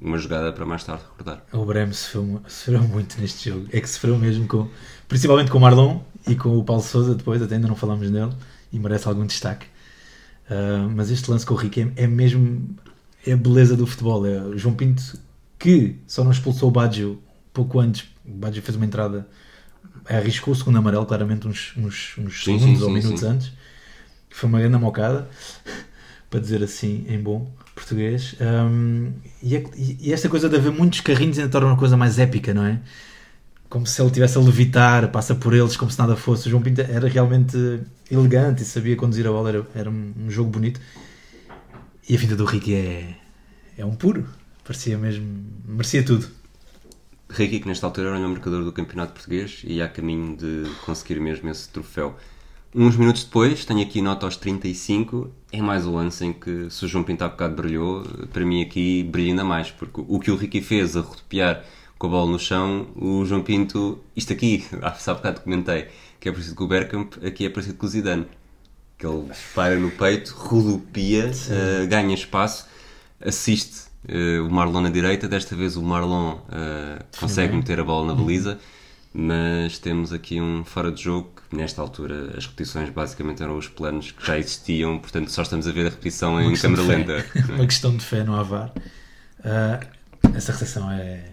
uma jogada para mais tarde recordar. O Brem sofreu, sofreu muito neste jogo. É que sofreu mesmo com, principalmente com o Marlon e com o Paulo Souza depois, até ainda não falamos nele e merece algum destaque. Uh, mas este lance com o Ricky é, é, mesmo é a beleza do futebol. É o João Pinto que só não expulsou o Baggio pouco antes. O Baggio fez uma entrada, arriscou o segundo amarelo, claramente uns, uns, uns sim, segundos sim, ou sim, minutos antes. Foi uma grande mocada, para dizer assim em bom português. Um, e, é, e, esta coisa de haver muitos carrinhos ainda torna uma coisa mais épica, não é? Como se ele estivesse a levitar, passa por eles como se nada fosse. O João Pinto era realmente elegante e sabia conduzir a bola, era, era um jogo bonito. E a vida do Ricky é, é um puro. Parecia mesmo. merecia tudo. Ricky, que nesta altura era o marcador do campeonato português e a caminho de conseguir mesmo esse troféu. Uns minutos depois, tenho aqui nota aos 35, é mais o lance em que, se o João Pinto há bocado brilhou, para mim aqui brilha ainda mais, porque o que o Ricky fez a rodopiar com a bola no chão, o João Pinto, isto aqui, há bocado comentei, que é parecido com o Bergkamp, aqui é parecido com o Zidane. Que ele para no peito, rodopia, uh, ganha espaço, assiste uh, o Marlon na direita, desta vez o Marlon uh, consegue meter a bola na baliza, mas temos aqui um fora de jogo que nesta altura as repetições basicamente eram os planos que já existiam, portanto só estamos a ver a repetição Uma em câmera lenta. Uma questão de fé no Avar. essa recepção é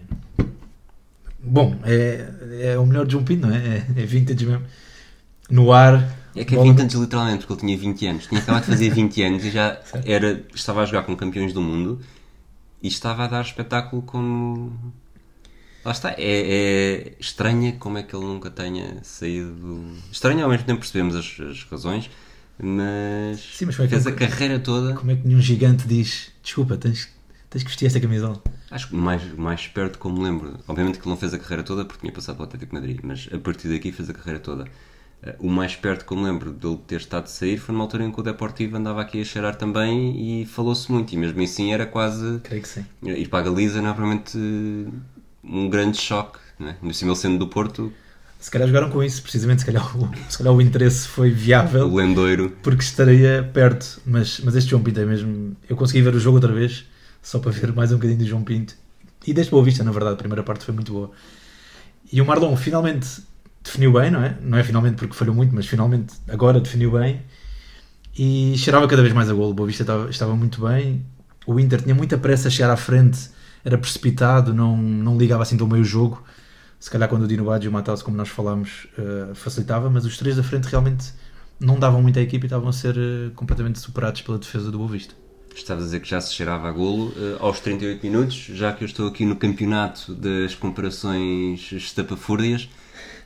Bom, é, é o melhor de João Pinto, não é? É, é vintage mesmo. No ar. É que é vintage literalmente, porque ele tinha 20 anos. Tinha acabado de fazer 20 anos e já era, estava a jogar com campeões do mundo e estava a dar espetáculo como. Lá está, é, é estranha como é que ele nunca tenha saído. Estranha ao mesmo tempo percebemos as, as razões, mas, Sim, mas fez a carreira toda. Como é que nenhum gigante diz: Desculpa, tens, tens que vestir esta camisola? Acho que mais, mais perto como me lembro. Obviamente que ele não fez a carreira toda porque tinha passado pelo Atlético Madrid, mas a partir daqui fez a carreira toda. Uh, o mais perto que me lembro dele ter estado de sair foi numa altura em que o Deportivo andava aqui a cheirar também e falou-se muito. E mesmo assim era quase. Creio que sim. Ir para a Galiza não é provavelmente um grande choque. Né? No cima ele sendo do Porto, se calhar jogaram com isso, precisamente, se calhar, o, se calhar o interesse foi viável. O lendoiro. Porque estaria perto. Mas, mas este João Pinto é mesmo. Eu consegui ver o jogo outra vez só para ver mais um bocadinho de João Pinto. E deste Boa Vista, na verdade, a primeira parte foi muito boa. E o Marlon finalmente definiu bem, não é? Não é finalmente porque falhou muito, mas finalmente agora definiu bem. E cheirava cada vez mais a golo. Boa Vista estava, estava muito bem. O Inter tinha muita pressa a chegar à frente, era precipitado, não, não ligava assim tão bem o jogo. Se calhar quando o Dino Baggio e o Matheus, como nós falámos, uh, facilitava, mas os três da frente realmente não davam muito à equipe e estavam a ser uh, completamente superados pela defesa do Boa Vista. Estavas a dizer que já se cheirava a golo uh, aos 38 minutos, já que eu estou aqui no campeonato das comparações estapafúrdias.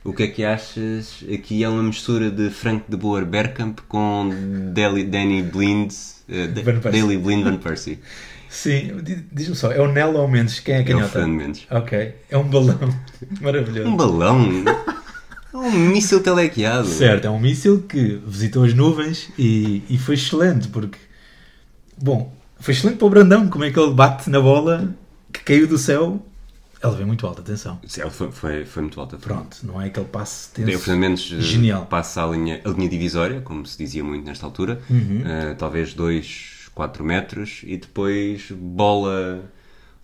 O que é que achas? Aqui é uma mistura de Frank de Boer Bergkamp com Deli, Danny Blind, uh, Daily Blind Van Persie. Sim, diz-me só, é o Nelo ou Mendes? Quem é quem É o Fernando Mendes. Ok, é um balão maravilhoso. Um balão? É um míssil telequeado. Certo, é um míssil que visitou as nuvens e, e foi excelente porque Bom, foi excelente para o Brandão, como é que ele bate na bola que caiu do céu. Ela veio muito alta, atenção. Sim, foi, foi, foi muito alta. Pronto, não é aquele passe tenso. Tem, menos eh, Genial. passa a linha, a linha divisória, como se dizia muito nesta altura, uhum. uh, talvez 2, 4 metros, e depois bola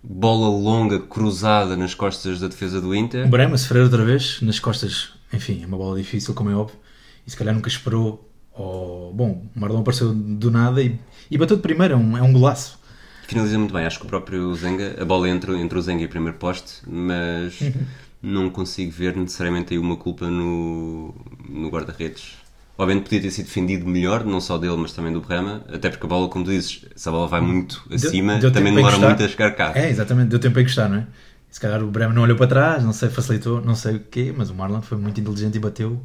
bola longa cruzada nas costas da defesa do Inter. Brema se outra vez nas costas, enfim, é uma bola difícil, como é óbvio, e se calhar nunca esperou. Ou, bom, o Marlon apareceu do nada e e bateu de primeira, é um, é um golaço. Finaliza muito bem, acho que o próprio Zenga, a bola entra entre o Zenga e o primeiro poste, mas uhum. não consigo ver necessariamente aí uma culpa no, no guarda-redes. Obviamente podia ter sido defendido melhor, não só dele, mas também do Brema, até porque a bola, como tu dizes, se a bola vai muito acima, deu, também demora muito a chegar cá. É, exatamente, deu tempo a gostar, não é? Se calhar o Brema não olhou para trás, não sei, facilitou, não sei o quê, mas o Marlon foi muito inteligente e bateu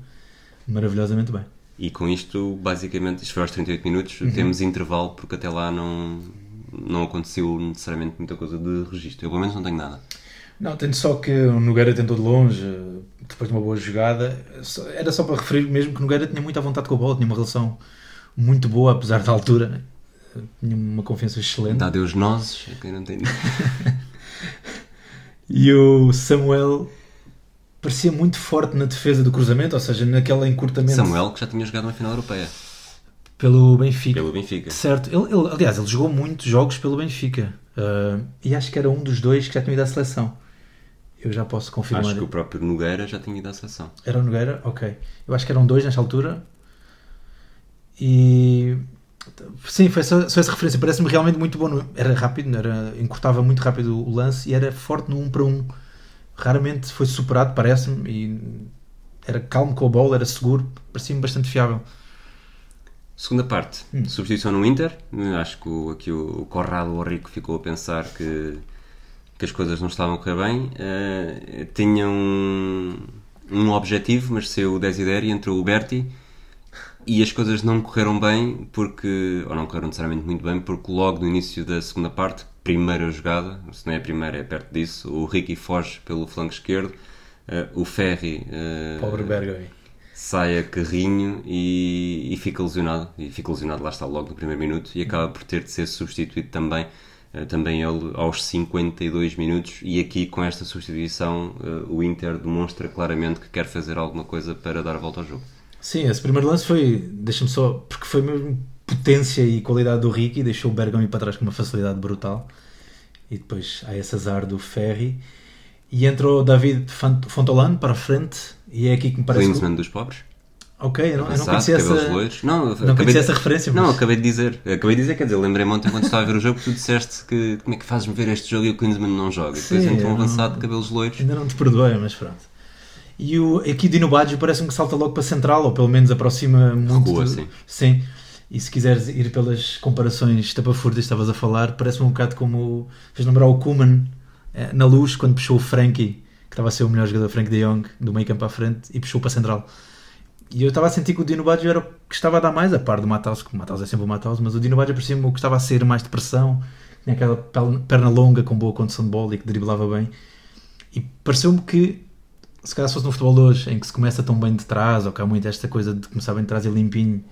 maravilhosamente bem. E com isto, basicamente, isto foi aos 38 minutos, uhum. temos intervalo porque até lá não, não aconteceu necessariamente muita coisa de registro. Eu pelo menos não tenho nada. Não, tenho só que o Nogueira tentou de longe, depois de uma boa jogada. Era só para referir mesmo que o Nogueira tinha muita vontade com a bola, tinha uma relação muito boa, apesar da altura. Né? Tinha uma confiança excelente. Dá Deus nozes, é quem não tem. e o Samuel parecia muito forte na defesa do cruzamento, ou seja, naquele encurtamento. Samuel, que já tinha jogado uma final europeia. Pelo Benfica. pelo Benfica. Certo. Ele, ele- aliás, ele jogou muitos jogos pelo Benfica. Uh, e acho que era um dos dois que já tinha ido à seleção. Eu já posso confirmar. Acho que o próprio Nogueira já tinha ido à seleção. Era o Nogueira? Ok. Eu acho que eram dois nesta altura. E. Sim, foi só, só essa referência. Parece-me realmente muito bom. no- Era rápido, era, encurtava muito rápido o lance e era forte no 1 para 1. Raramente foi superado, parece-me. E era calmo com a bola, era seguro. Parecia-me bastante fiável. Segunda parte, Hum. substituição no Inter. Acho que aqui o, o Corrado o Rico ficou a pensar que, que as coisas não estavam a correr bem. Eh, tinha um, um objetivo, mas saiu o Desideri entrou o Berti. E as coisas não correram bem, porque, ou não correram necessariamente muito bem, porque logo no início da segunda parte, primeira jogada, se não é a primeira, é perto disso, o Ricky foge pelo flanco esquerdo, eh, o Ferri eh, Pobre Bergami. sai a carrinho e, e fica lesionado. E fica lesionado, lá está, logo no primeiro minuto. E acaba por ter de ser substituído também, também ele aos 52 minutos. E aqui, com esta substituição, eh, o Inter demonstra claramente que quer fazer alguma coisa para dar a volta ao jogo. Sim, esse primeiro lance foi, deixa-me só, porque foi mesmo potência e qualidade do Ricky, deixou o Bergamo ir para trás com uma facilidade brutal. E depois há esse azar do Ferri. E entrou David Font- Fontolano para a frente. E é aqui que me parece. que- Klinsmann dos pobres. Ok, eu não, eu não avançado, conhecia essa. loiros. Não, Não acabei conhecia de- essa referência, Não, mas- acabei de dizer. Acabei de dizer, quer dizer, lembrei-me ontem quando estava a ver o jogo que tu disseste que como é que fazes-me ver este jogo e o Klinsmann não joga. E depois Sim, entra um eu não- avançado de cabelos loiros. Ainda não te perdoei, mas pronto. E o, aqui Dino Baggio parece-me que salta logo para a central, ou pelo menos aproxima muito. Recua, do- sim. Sim. E se quiseres ir pelas comparações estapafurdas que estavas a falar, parece-me um bocado como. Fez lembrar o Kuman eh, na luz quando puxou o Frankie, que estava a ser o melhor jogador, Frankie de Jong, do meio campo à frente, e puxou para a central. E eu estava a sentir que o Dino Baggio era o que estava a dar mais, a par do Matheus, que o Matheus é sempre o Matheus, mas o Dino Baggio parecia-me o que estava a sair mais de pressão, tinha aquela perna longa com boa condição de bola e que driblava bem. E pareceu-me que, se calhar se fosse no futebol de hoje, em que se começa tão bem de trás, ou que há muito esta coisa de começar bem de trás e limpinho,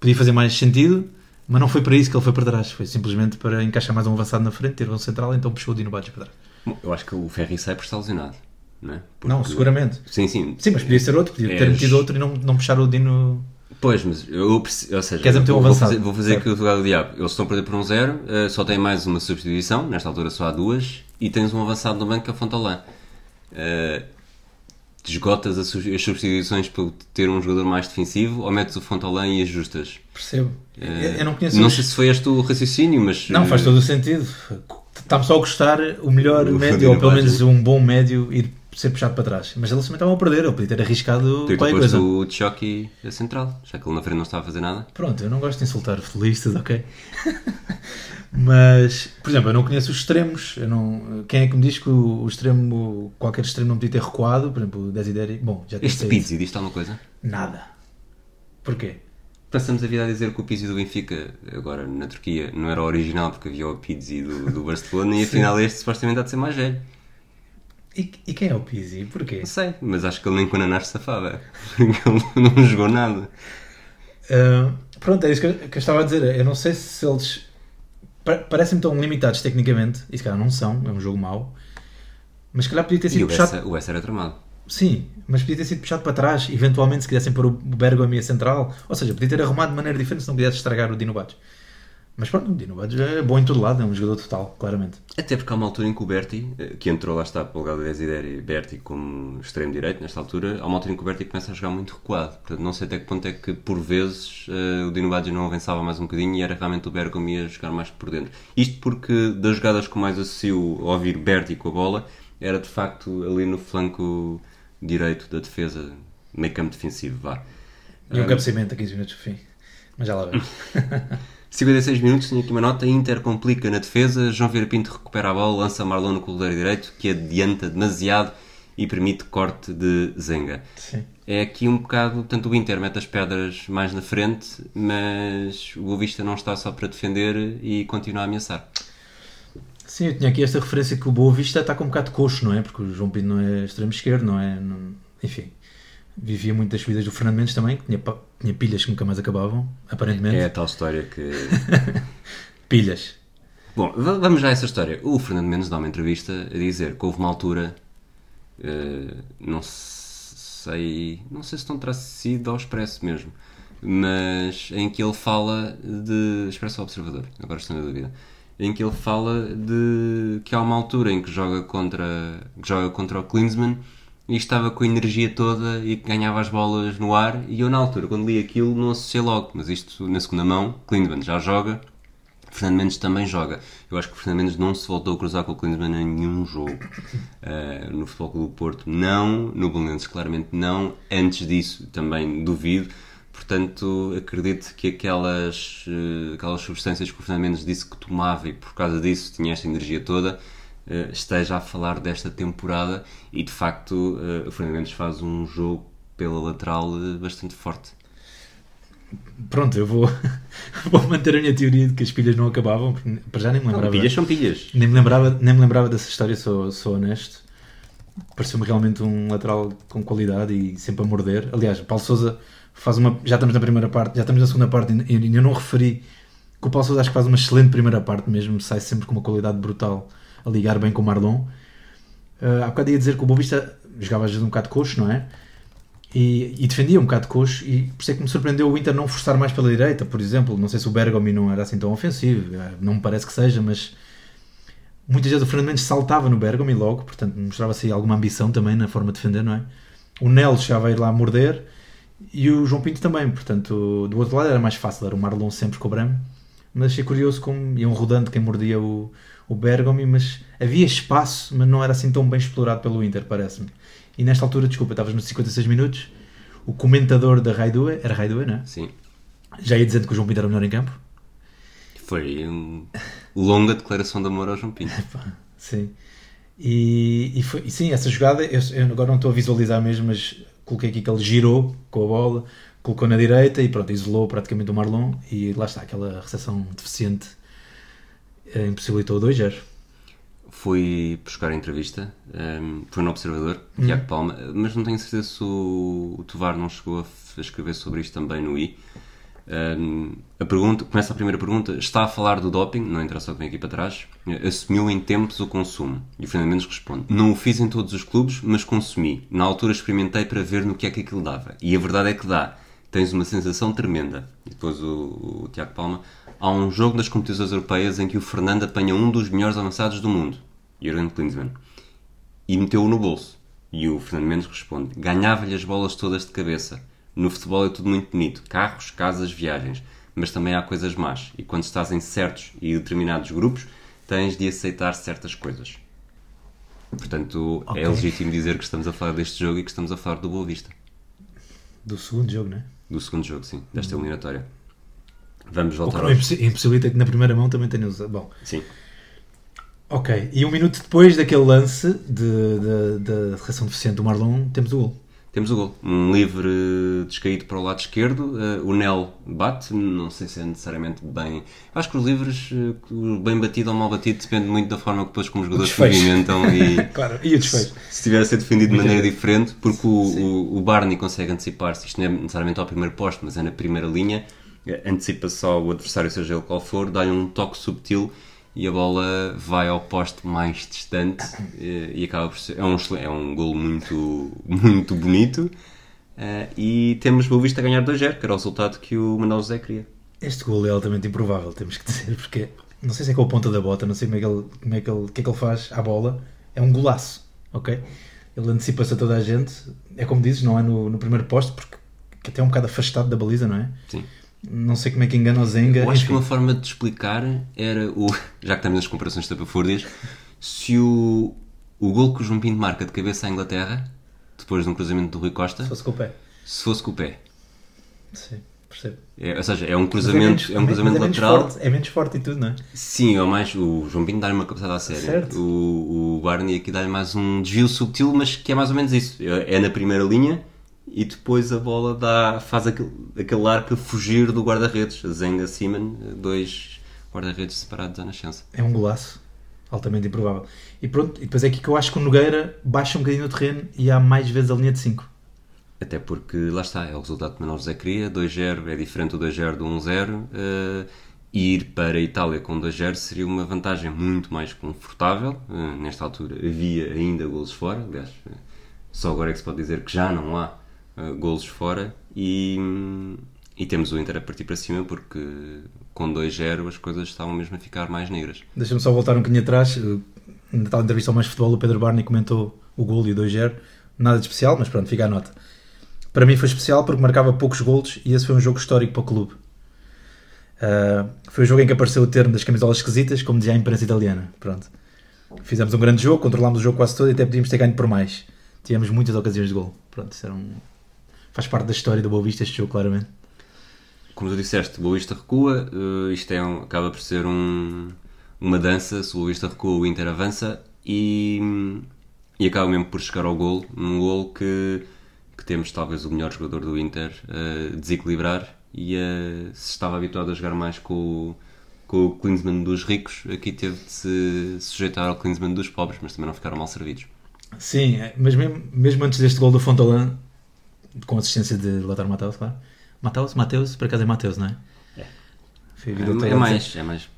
podia fazer mais sentido, mas não foi para isso que ele foi para trás, foi simplesmente para encaixar mais um avançado na frente, ter um central, então puxou o Dino Baggio para trás. Eu acho que o Ferri sai por estar lesionado. Não, é? Não, Porque- seguramente. Sim, sim. Sim, mas podia ser outro, podia ter És- metido outro e não, não puxar o Dino. Pois, mas eu preciso. Ou seja, Queres meter um vou avançado? fazer, vou fazer Certo. aqui o advogado do diabo. Eles estão a perder por um zero, eh, só tem mais uma substituição, nesta altura só há duas, e tens um avançado no banco que é o Fontalã. Eh, esgotas as sub- as substituições para ter um jogador mais defensivo ou metes o Fontalã e ajustas? Percebo. Eh, eu, eu não conheço Não sei se foi este o raciocínio, mas. Não, faz todo o sentido. Está-me só a gostar o melhor O médio, ou pelo menos um bom médio, ir ser puxado para trás. Mas eles também estavam a perder, ele podia ter arriscado Tu qualquer depois coisa. o Choque a central, já que ele na frente não estava a fazer nada. Pronto, eu não gosto de insultar futebolistas, ok? Mas, por exemplo, eu não conheço os extremos. Eu não, quem é que me diz que o, o extremo, qualquer extremo não podia ter recuado? Por exemplo, o Desideri. Bom, já Este Pizzi diz-te alguma coisa? Nada. Porquê? Passamos a vida a dizer que o Pizzi do Benfica, agora na Turquia, não era o original porque havia o Pizzi do, do Barcelona e afinal este supostamente há de ser mais velho. E, e quem é o Pizzi? Porquê? Não sei, mas acho que ele nem com se safava. ele não jogou nada. Uh, pronto, é isso que eu, que eu estava a dizer. Eu não sei se eles pa- parecem tão limitados tecnicamente, e se calhar não são, é um jogo mau, mas se calhar podia ter E sido o puxado. O Bessa era tramado. Sim, mas podia ter sido puxado para trás, eventualmente se quisessem pôr o Bergamo e a central, ou seja, podia ter arrumado de maneira diferente se não quisesse estragar o Dino Baggio. Mas pronto, o Dino Baggio é bom em todo lado, é um jogador total, claramente. Até porque há uma altura em que o Berti, eh, que entrou lá está pelo lugar do Desideri Berti como extremo direito, nesta altura, há uma altura em que o Berti começa a jogar muito recuado. Portanto, não sei até que ponto é que, por vezes, eh, o Dino Baggio não avançava mais um bocadinho e era realmente o Bergamo a jogar mais por dentro. Isto porque, das jogadas que mais associo a ouvir Berti com a bola, era de facto ali no flanco direito da defesa, meio campo defensivo, vá. E um Ah, cabeceamento a 15 minutos do fim. Mas já lá vemos. 56 minutos, tinha aqui uma nota. Inter complica na defesa. João Vieira Pinto recupera a bola, lança Marlon no corredor direito, que adianta demasiado e permite corte de Zenga. Sim. É aqui um bocado, portanto, o Inter mete as pedras mais na frente, mas o Boa Vista não está só para defender e continua a ameaçar. Sim, eu tinha aqui esta referência que o Boa Vista está com um bocado de coxo, não é? Porque o João Pinto não é extremo esquerdo, não é? Não- Enfim, vivia muito das subidas do Fernando Mendes também, que tinha, tinha pilhas que nunca mais acabavam, aparentemente. É a tal história que. Pilhas. Bom, va- vamos já a essa história. O Fernando Mendes dá uma entrevista a dizer que houve uma altura, eh, não sei, não sei se não terá sido ao expresso mesmo, mas em que ele fala de. Expresso ao observador, agora estou na dúvida. Em que ele fala de que há uma altura em que joga contra, que joga contra o Klinsmann e estava com a energia toda e ganhava as bolas no ar. E eu, na altura, quando li aquilo, não associei logo, mas isto na segunda mão, Klinsmann já joga, Fernando Mendes também joga. Eu acho que o Fernando Mendes não se voltou a cruzar com o Klinsmann em nenhum jogo uh, no Futebol Clube do Porto. Não, no Belenenses claramente não. Antes disso também duvido. Portanto, acredito que aquelas, uh, aquelas substâncias que o Fernando Mendes disse que tomava e por causa disso tinha esta energia toda, esteja a falar desta temporada e de facto o Fernando Mendes faz um jogo pela lateral bastante forte pronto, eu vou, vou manter a minha teoria de que as pilhas não acabavam, porque para já nem me lembrava. Não, pilhas são pilhas. Nem me lembrava, nem me lembrava dessa história, sou, sou honesto. Pareceu-me realmente um lateral com qualidade e sempre a morder. Aliás, Paulo Souza faz uma. Já estamos na primeira parte, já estamos na segunda parte e eu não referi que o Paulo Souza acho que faz uma excelente primeira parte mesmo, sai sempre com uma qualidade brutal a ligar bem com o Marlon. Uh, há bocado ia dizer que o Bovista jogava às vezes um bocado coxo, não é? e, e, defendia um bocado coxo e por isso é que me surpreendeu o Inter não forçar mais pela direita, por exemplo. Não sei se o Bergomi não era assim tão ofensivo, eh, não me parece que seja, mas muitas vezes o Fernando Mendes saltava no Bergomi logo, portanto mostrava-se alguma ambição também na forma de defender, não é? O Nel já veio lá morder e o João Pinto também, portanto do outro lado era mais fácil, era o Marlon sempre com o Bram, mas achei curioso como iam rodando quem mordia o, o Bergomi, mas havia espaço, mas não era assim tão bem explorado pelo Inter, parece-me. E nesta altura, desculpa, estavas nos 56 minutos, o comentador da Raidua, era Raidua, não é? Sim. Já ia dizendo que o João Pinto era o melhor em campo? Foi uma longa declaração de amor ao João Pinto. sim. E, e, foi, e sim, essa jogada, eu, eu, agora não estou a visualizar mesmo, mas coloquei aqui que ele girou com a bola, colocou na direita e pronto, isolou praticamente o Marlon e lá está, aquela recepção deficiente impossibilitou o 2-0 fui buscar a entrevista, um, ehm, foi no Observador, uhum. Tiago Palma, mas não tenho certeza se o, o Tovar não chegou a, escrever sobre isto também no I. Um, ehm, a pergunta, começa a primeira pergunta, está a falar do doping, não interessa o que vem aqui para trás, assumiu em tempos o consumo. E o Fernando Mendes responde, não o fiz em todos os clubes, mas consumi. Na altura experimentei para ver no que é que aquilo dava. E a verdade é que dá. Tens uma sensação tremenda. E depois o, o Tiago Palma, há um jogo das competições europeias em que o Fernando apanha um dos melhores avançados do mundo Jurgen Klinsmann, e meteu-o no bolso. E o Fernando Mendes responde: ganhava-lhe as bolas todas de cabeça. No futebol é tudo muito bonito: carros, casas, viagens. Mas também há coisas más. E quando estás em certos e determinados grupos, tens de aceitar certas coisas. Portanto, é okay. é legítimo dizer que estamos a falar deste jogo e que estamos a falar do Boa Vista. Do segundo jogo, não é? Do segundo jogo, sim, desta uhum. eliminatória. Vamos voltar que ao... impossibilita que na primeira mão também tenha usado. Bom, sim. Ok, e um minuto depois daquele lance de reação deficiente do Marlon, temos o gol. Temos o gol. Um livre descaído para o lado esquerdo. Uh, o Nel bate. Não sei se é necessariamente bem. Acho que os livres, uh, bem batido ou mal batido, depende muito da forma que depois como os jogadores se movimentam. E, claro, e o desfecho. Se, estiver a ser defendido de maneira diferente, porque o, o, o, Barney consegue antecipar-se. Isto não é necessariamente ao primeiro posto, mas é na primeira linha. Antecipa só o adversário, seja ele qual for, dá-lhe um toque subtil e a bola vai ao poste mais distante e, e acaba por ser. É um, é um golo muito, muito bonito. Uh, e temos o visto a ganhar 2-0, que era o resultado que o Manuel José queria. Este golo é altamente improvável, temos que dizer, porque não sei se é com a ponta da bota, não sei como é que ele, como é que ele, que é que ele faz à bola. É um golaço, ok? Ele antecipa-se a toda a gente. É como dizes, não é no, no primeiro poste, porque até é um bocado afastado da baliza, não é? Sim. Não sei como é que engana o Zenga. Eu acho enfim. que uma forma de explicar era o. Já que estamos nas comparações tapafúrdias, se o, o gol que o João Pinto marca de cabeça à Inglaterra, depois de um cruzamento do Rui Costa. Se fosse com o pé. Se fosse com o pé. Sim, percebo. É, ou seja, é um cruzamento, é, menos, é um cruzamento é lateral. Forte, é menos forte e tudo, não é? Sim, é mais. O João Pinto dá-lhe uma cabeçada a sério. Certo. O, o Barney aqui dá-lhe mais um desvio subtil, mas que é mais ou menos isso. É, é na primeira linha e depois a bola dá, faz aquele, aquele arco a fugir do guarda-redes. Zenga Simon, dois guarda-redes separados à nascença. É um golaço, altamente improvável. E pronto, e depois é aqui que eu acho que o Nogueira baixa um bocadinho no terreno e há mais vezes a linha de 5. Até porque, lá está, é o resultado que o Menor José queria, 2-0 é diferente do 2-0 do 1-0. Uh, ir para a Itália com 2-0 seria uma vantagem muito mais confortável. Uh, nesta altura havia ainda golos fora, aliás, uh, só agora é que se pode dizer que já não há uh, golos fora e, e temos o Inter a partir para cima porque com 2-0 as coisas estavam mesmo a ficar mais negras. Deixa-me só voltar um bocadinho atrás. Na tal entrevista ao Mais Futebol, o Pedro Barney comentou o gol e o 2-0. Nada de especial, mas pronto, fica a nota. Para mim foi especial porque marcava poucos golos e esse foi um jogo histórico para o clube. Uh, foi o jogo em que apareceu o termo das camisolas esquisitas, como dizia a imprensa italiana. Pronto. Fizemos um grande jogo, controlámos o jogo quase todo e até podíamos ter ganho por mais. Tínhamos muitas ocasiões de gol. Pronto, isso era um... faz parte da história do Boa Vista este jogo, claramente. Como tu disseste, o Boa Vista recua, uh, isto é um, acaba por ser um, uma dança, se o Boa Vista recua, o Inter avança e, e acaba mesmo por chegar ao gol, um gol que, que temos talvez o melhor jogador do Inter uh, desequilibrar e uh, se estava habituado a jogar mais com o, com o Klinsmann dos ricos, aqui teve de se sujeitar ao Klinsmann dos pobres, mas também não ficaram mal servidos. Sim, é, mas mesmo, mesmo antes deste gol do Fontalan, com assistência de Lautaro Mateus, claro. Mateus? Mateus? Por acaso é Mateus, não é? É. É, é, mais, é mais.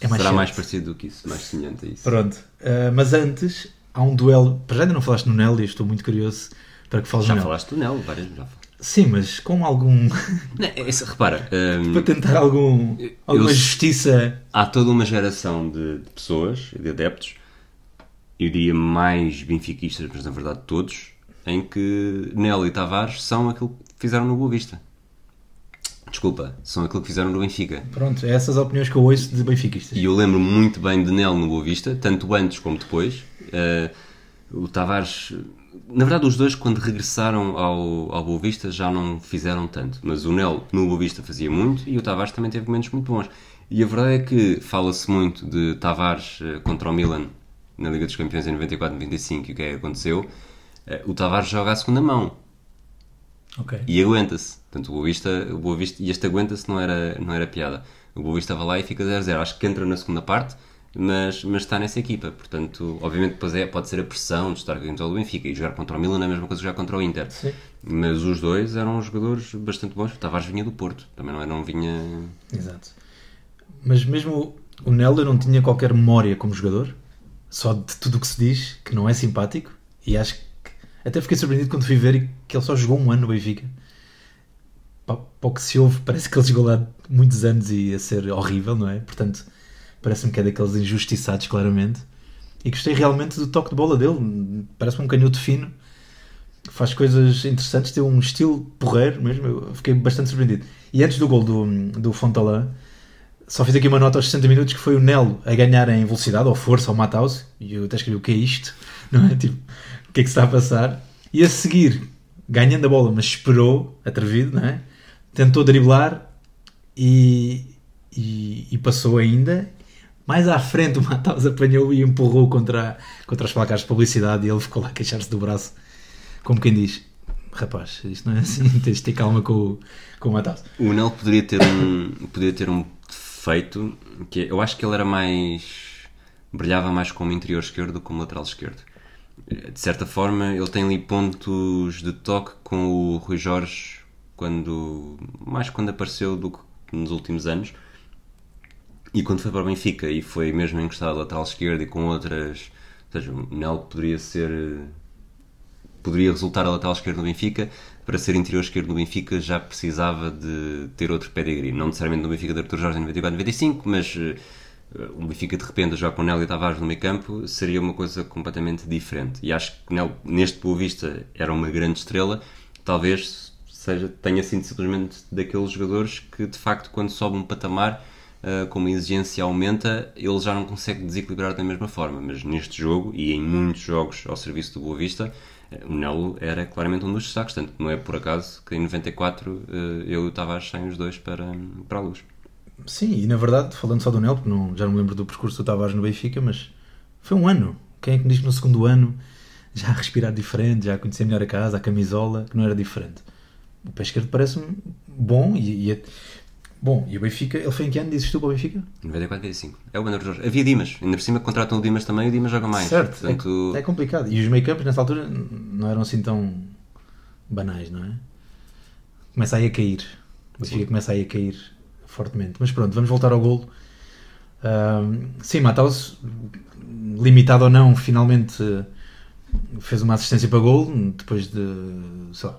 É mais será certo. mais parecido do que isso, mais semelhante a isso. Pronto. Uh, mas antes, há um duelo. Para já ainda não falaste no Nel e estou muito curioso para que fales já no Nel. Já falaste do Nel, várias já Sim, mas com algum. Não, esse, repara. Um, para tentar algum, alguma eu, justiça. Há toda uma geração de, de pessoas, de adeptos, eu diria mais benfiquistas, mas na verdade todos, em que Nel e Tavares são aquilo que fizeram no Boa Vista. Desculpa, são aquilo que fizeram no Benfica. Pronto, é essas opiniões que eu ouço de benfiquistas. E eu lembro muito bem de Nel no Boa Vista, tanto antes como depois. Uh, o Tavares, na verdade, os dois, quando regressaram ao, ao Boa Vista, já não fizeram tanto. Mas o Nel no Boa Vista fazia muito e o Tavares também teve momentos muito bons. E a verdade é que fala-se muito de Tavares uh, contra o Milan na Liga dos Campeões em 94-95 e o que é que aconteceu. Uh, o Tavares joga à segunda mão Okay. E aguenta-se. Portanto, o Boa Vista, o Boa Vista e este aguenta-se não era, não era piada. O Boa Vista estava lá e fica 0-0. Acho que entra na segunda parte, mas, mas está nessa equipa. Portanto, obviamente, depois é, pode ser a pressão de estar contra o Benfica e jogar contra o Milan é a mesma coisa que jogar contra o Inter. Sim. Mas os dois eram jogadores bastante bons. O Tavares vinha do Porto, também não, era, não vinha. Exato. Mas mesmo o Nélio não tinha qualquer memória como jogador, só de tudo o que se diz, que não é simpático, e acho que até fiquei surpreendido quando fui ver que ele só jogou um ano no Benfica. Para o que se ouve, parece que ele jogou lá muitos anos e ia ser horrível, não é? Portanto, parece-me que é daqueles injustiçados, claramente. E gostei realmente do toque de bola dele. Parece-me um canhoto fino. Faz coisas interessantes, tem um estilo porreiro mesmo. Eu fiquei bastante surpreendido. E antes do gol do, do Fontalã, só fiz aqui uma nota aos 60 minutos que foi o Nelo a ganhar em velocidade, ou força, ou Mataus. E eu até escrevi o que é isto, não é? Tipo, que é que está a passar. E a seguir, ganhando a bola, mas esperou, atrevido, não é? Tentou driblar e, e, e passou ainda. Mais à frente, o Matheus apanhou e empurrou contra, contra os placares de publicidade e ele ficou lá a queixar-se do braço, como quem diz: Rapaz, isto não é assim, tens de ter calma com, com o Matheus. O Nel poderia ter um, poderia ter um defeito que é, eu acho que ele era mais. brilhava mais como interior esquerdo do que como lateral esquerdo de certa forma, ele tem ali pontos de toque com o Rui Jorge, quando, mais quando apareceu do que nos últimos anos. E quando foi para o Benfica e foi mesmo encostado a lateral esquerdo e com outras. Ou seja, o Nel poderia ser. poderia resultar a lateral esquerdo no Benfica. Para ser interior esquerdo no Benfica já precisava de ter outro pedigree. Não necessariamente no Benfica de Artur Jorge em 94-95, mas o Benfica de repente a jogar com Nélio e Tavares no meio campo seria uma coisa completamente diferente. E acho que Nélio, neste Boa Vista, era uma grande estrela. Talvez seja, tenha sido simplesmente daqueles jogadores que, de facto, quando sobe um patamar, uh, como a exigência aumenta, ele já não consegue desequilibrar da mesma forma. Mas neste jogo, e em muitos jogos ao serviço do Boa Vista, uh, o Nelo era claramente um dos destaques. Portanto, não é por acaso que em 94 uh, eu e o Tavares saem os dois para, para a luz. Sim, e na verdade, falando só do Nel, porque não, já não me lembro do percurso do Tavares no Benfica, mas foi um ano. Quem é que me diz que no segundo ano já a respirar diferente, já a conhecer melhor a casa, a camisola, que não era diferente? O pé esquerdo parece-me bom e, e é... Bom, e o Benfica, ele foi em que ano disse tu para o Benfica? 94, 95. É o Jorge. Havia Dimas, ainda por cima contratam o Dimas também e o Dimas joga mais. Certo, Portanto... é, é complicado. E os campos nessa altura não eram assim tão banais, não é? Começa aí a cair. O Benfica começa aí a cair fortemente. Mas pronto, vamos voltar ao golo. Uh, sim, Matheus, limitado ou não, finalmente fez uma assistência para gol depois de. Lá,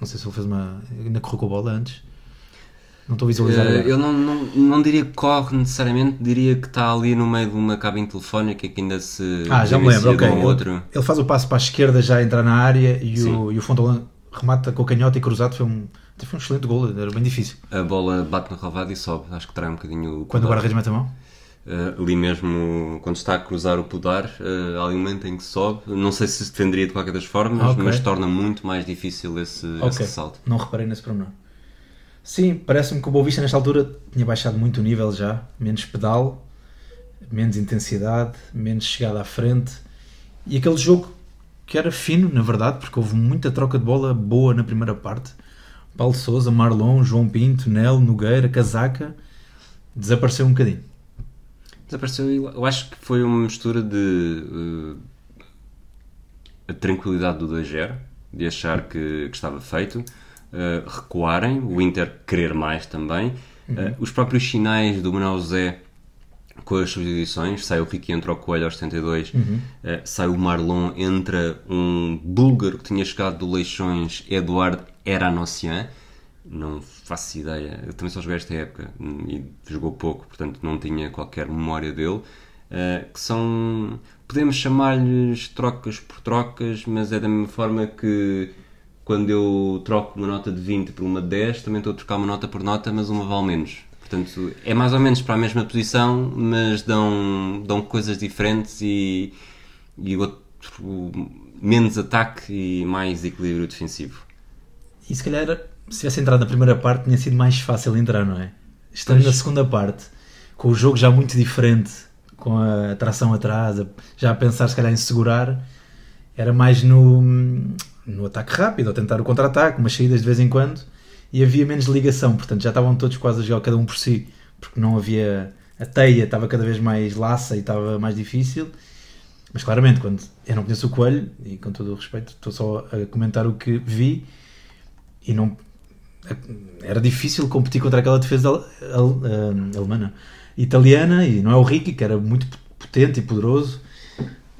não sei se ele fez uma. ainda correu com a bola antes. Não estou a visualizar Eh, agora. eu não, não, não diria que corre necessariamente, diria que está ali no meio de uma cabine telefónica que ainda se Ah, já me lembro, ok. um Ele, outro. ele faz o passo para a esquerda já entrar na área e Sim. o, e o Fontolan remata com a canhota e cruzado. Foi um, foi um excelente gol, era bem difícil. A bola bate no relvado e sobe. Acho que trai um bocadinho o Quando o guarda-redes mete a mão. Eh, ali mesmo, quando está a cruzar o pudar, uh, há ali um momento em que sobe. Não sei se se defenderia de qualquer das formas, Ah, ok. mas torna muito mais difícil esse, esse Ok, salto. não reparei nesse pormenor. Sim, parece-me que o Boa Vista nesta altura tinha baixado muito o nível já. Menos pedal, menos intensidade, menos chegada à frente. E aquele jogo que era fino, na verdade, porque houve muita troca de bola boa na primeira parte. Paulo Souza, Marlon, João Pinto, Nel, Nogueira, Casaca, desapareceu um bocadinho. Desapareceu eu acho que foi uma mistura de eh, a tranquilidade do 2-0, de achar que, que estava feito, eh, recuarem, o Inter querer mais também, eh, os próprios sinais do Manuel José com as substituições, sai o Ricky entra o Coelho aos 72, eh, sai o Marlon, entra um búlgaro que tinha chegado do Leixões, Eduardo Eranossian, não faço ideia, eu também só joguei esta época hum, e jogou pouco, portanto não tinha qualquer memória dele, eh, que são, podemos chamar-lhes trocas por trocas, mas é da mesma forma que quando eu troco uma nota de 20 por uma de 10, também estou a trocar uma nota por nota, mas uma vale menos. Portanto, é mais ou menos para a mesma posição, mas dão, dão coisas diferentes e, e outro, menos ataque e mais equilíbrio defensivo. E se calhar, se tivesse entrado na primeira parte, tinha sido mais fácil entrar, não é? Estando Pois. na segunda parte, com o jogo já muito diferente, com a tração atrás, já a pensar se calhar em segurar, era mais no, no ataque rápido, ou tentar o contra-ataque, umas saídas de vez em quando, e havia menos ligação, portanto já estavam todos quase a jogar cada um por si, porque não havia. A teia estava cada vez mais laça e estava mais difícil. Mas claramente, quando eu não conheço o Coelho, e com todo o respeito, estou só a comentar o que vi, e não era difícil competir contra aquela defesa al- al- ah, alemã, italiana, e não é o Ricky, que era muito potente e poderoso.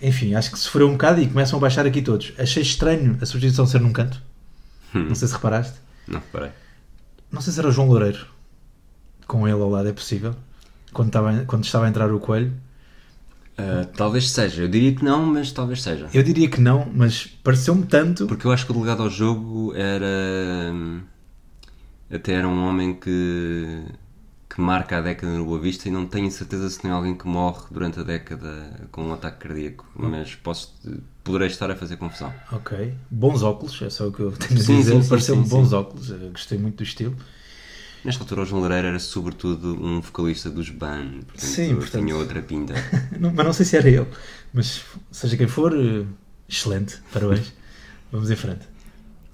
Enfim, acho que sofreu um bocado e começam a baixar aqui todos. Achei estranho a substituição ser num canto. Não sei se reparaste. Não reparei. Não sei se era o João Loureiro com ele ao lado, é possível. Quando estava, quando estava a entrar o Coelho. Ah, talvez seja, eu diria que não, mas talvez seja. Eu diria que não, mas pareceu-me tanto. Porque eu acho que o delegado ao jogo era. hum, Até era um homem que. Que marca a década no Boa Vista e não tenho certeza se tem alguém que morre durante a década com um ataque cardíaco. Mas posso. poderei estar a fazer confusão. Ok. Bons óculos, é só o que eu tenho a Sim, dizer. sim, sim, Pareceu-me bons sim. óculos, eh, gostei muito do estilo. Nesta altura, o João Loureiro era sobretudo um vocalista dos Ban, portanto, Sim, portanto- tinha outra pinta. Não- mas não sei se era ele. Mas seja quem for, eh, excelente. Parabéns. Vamos em frente.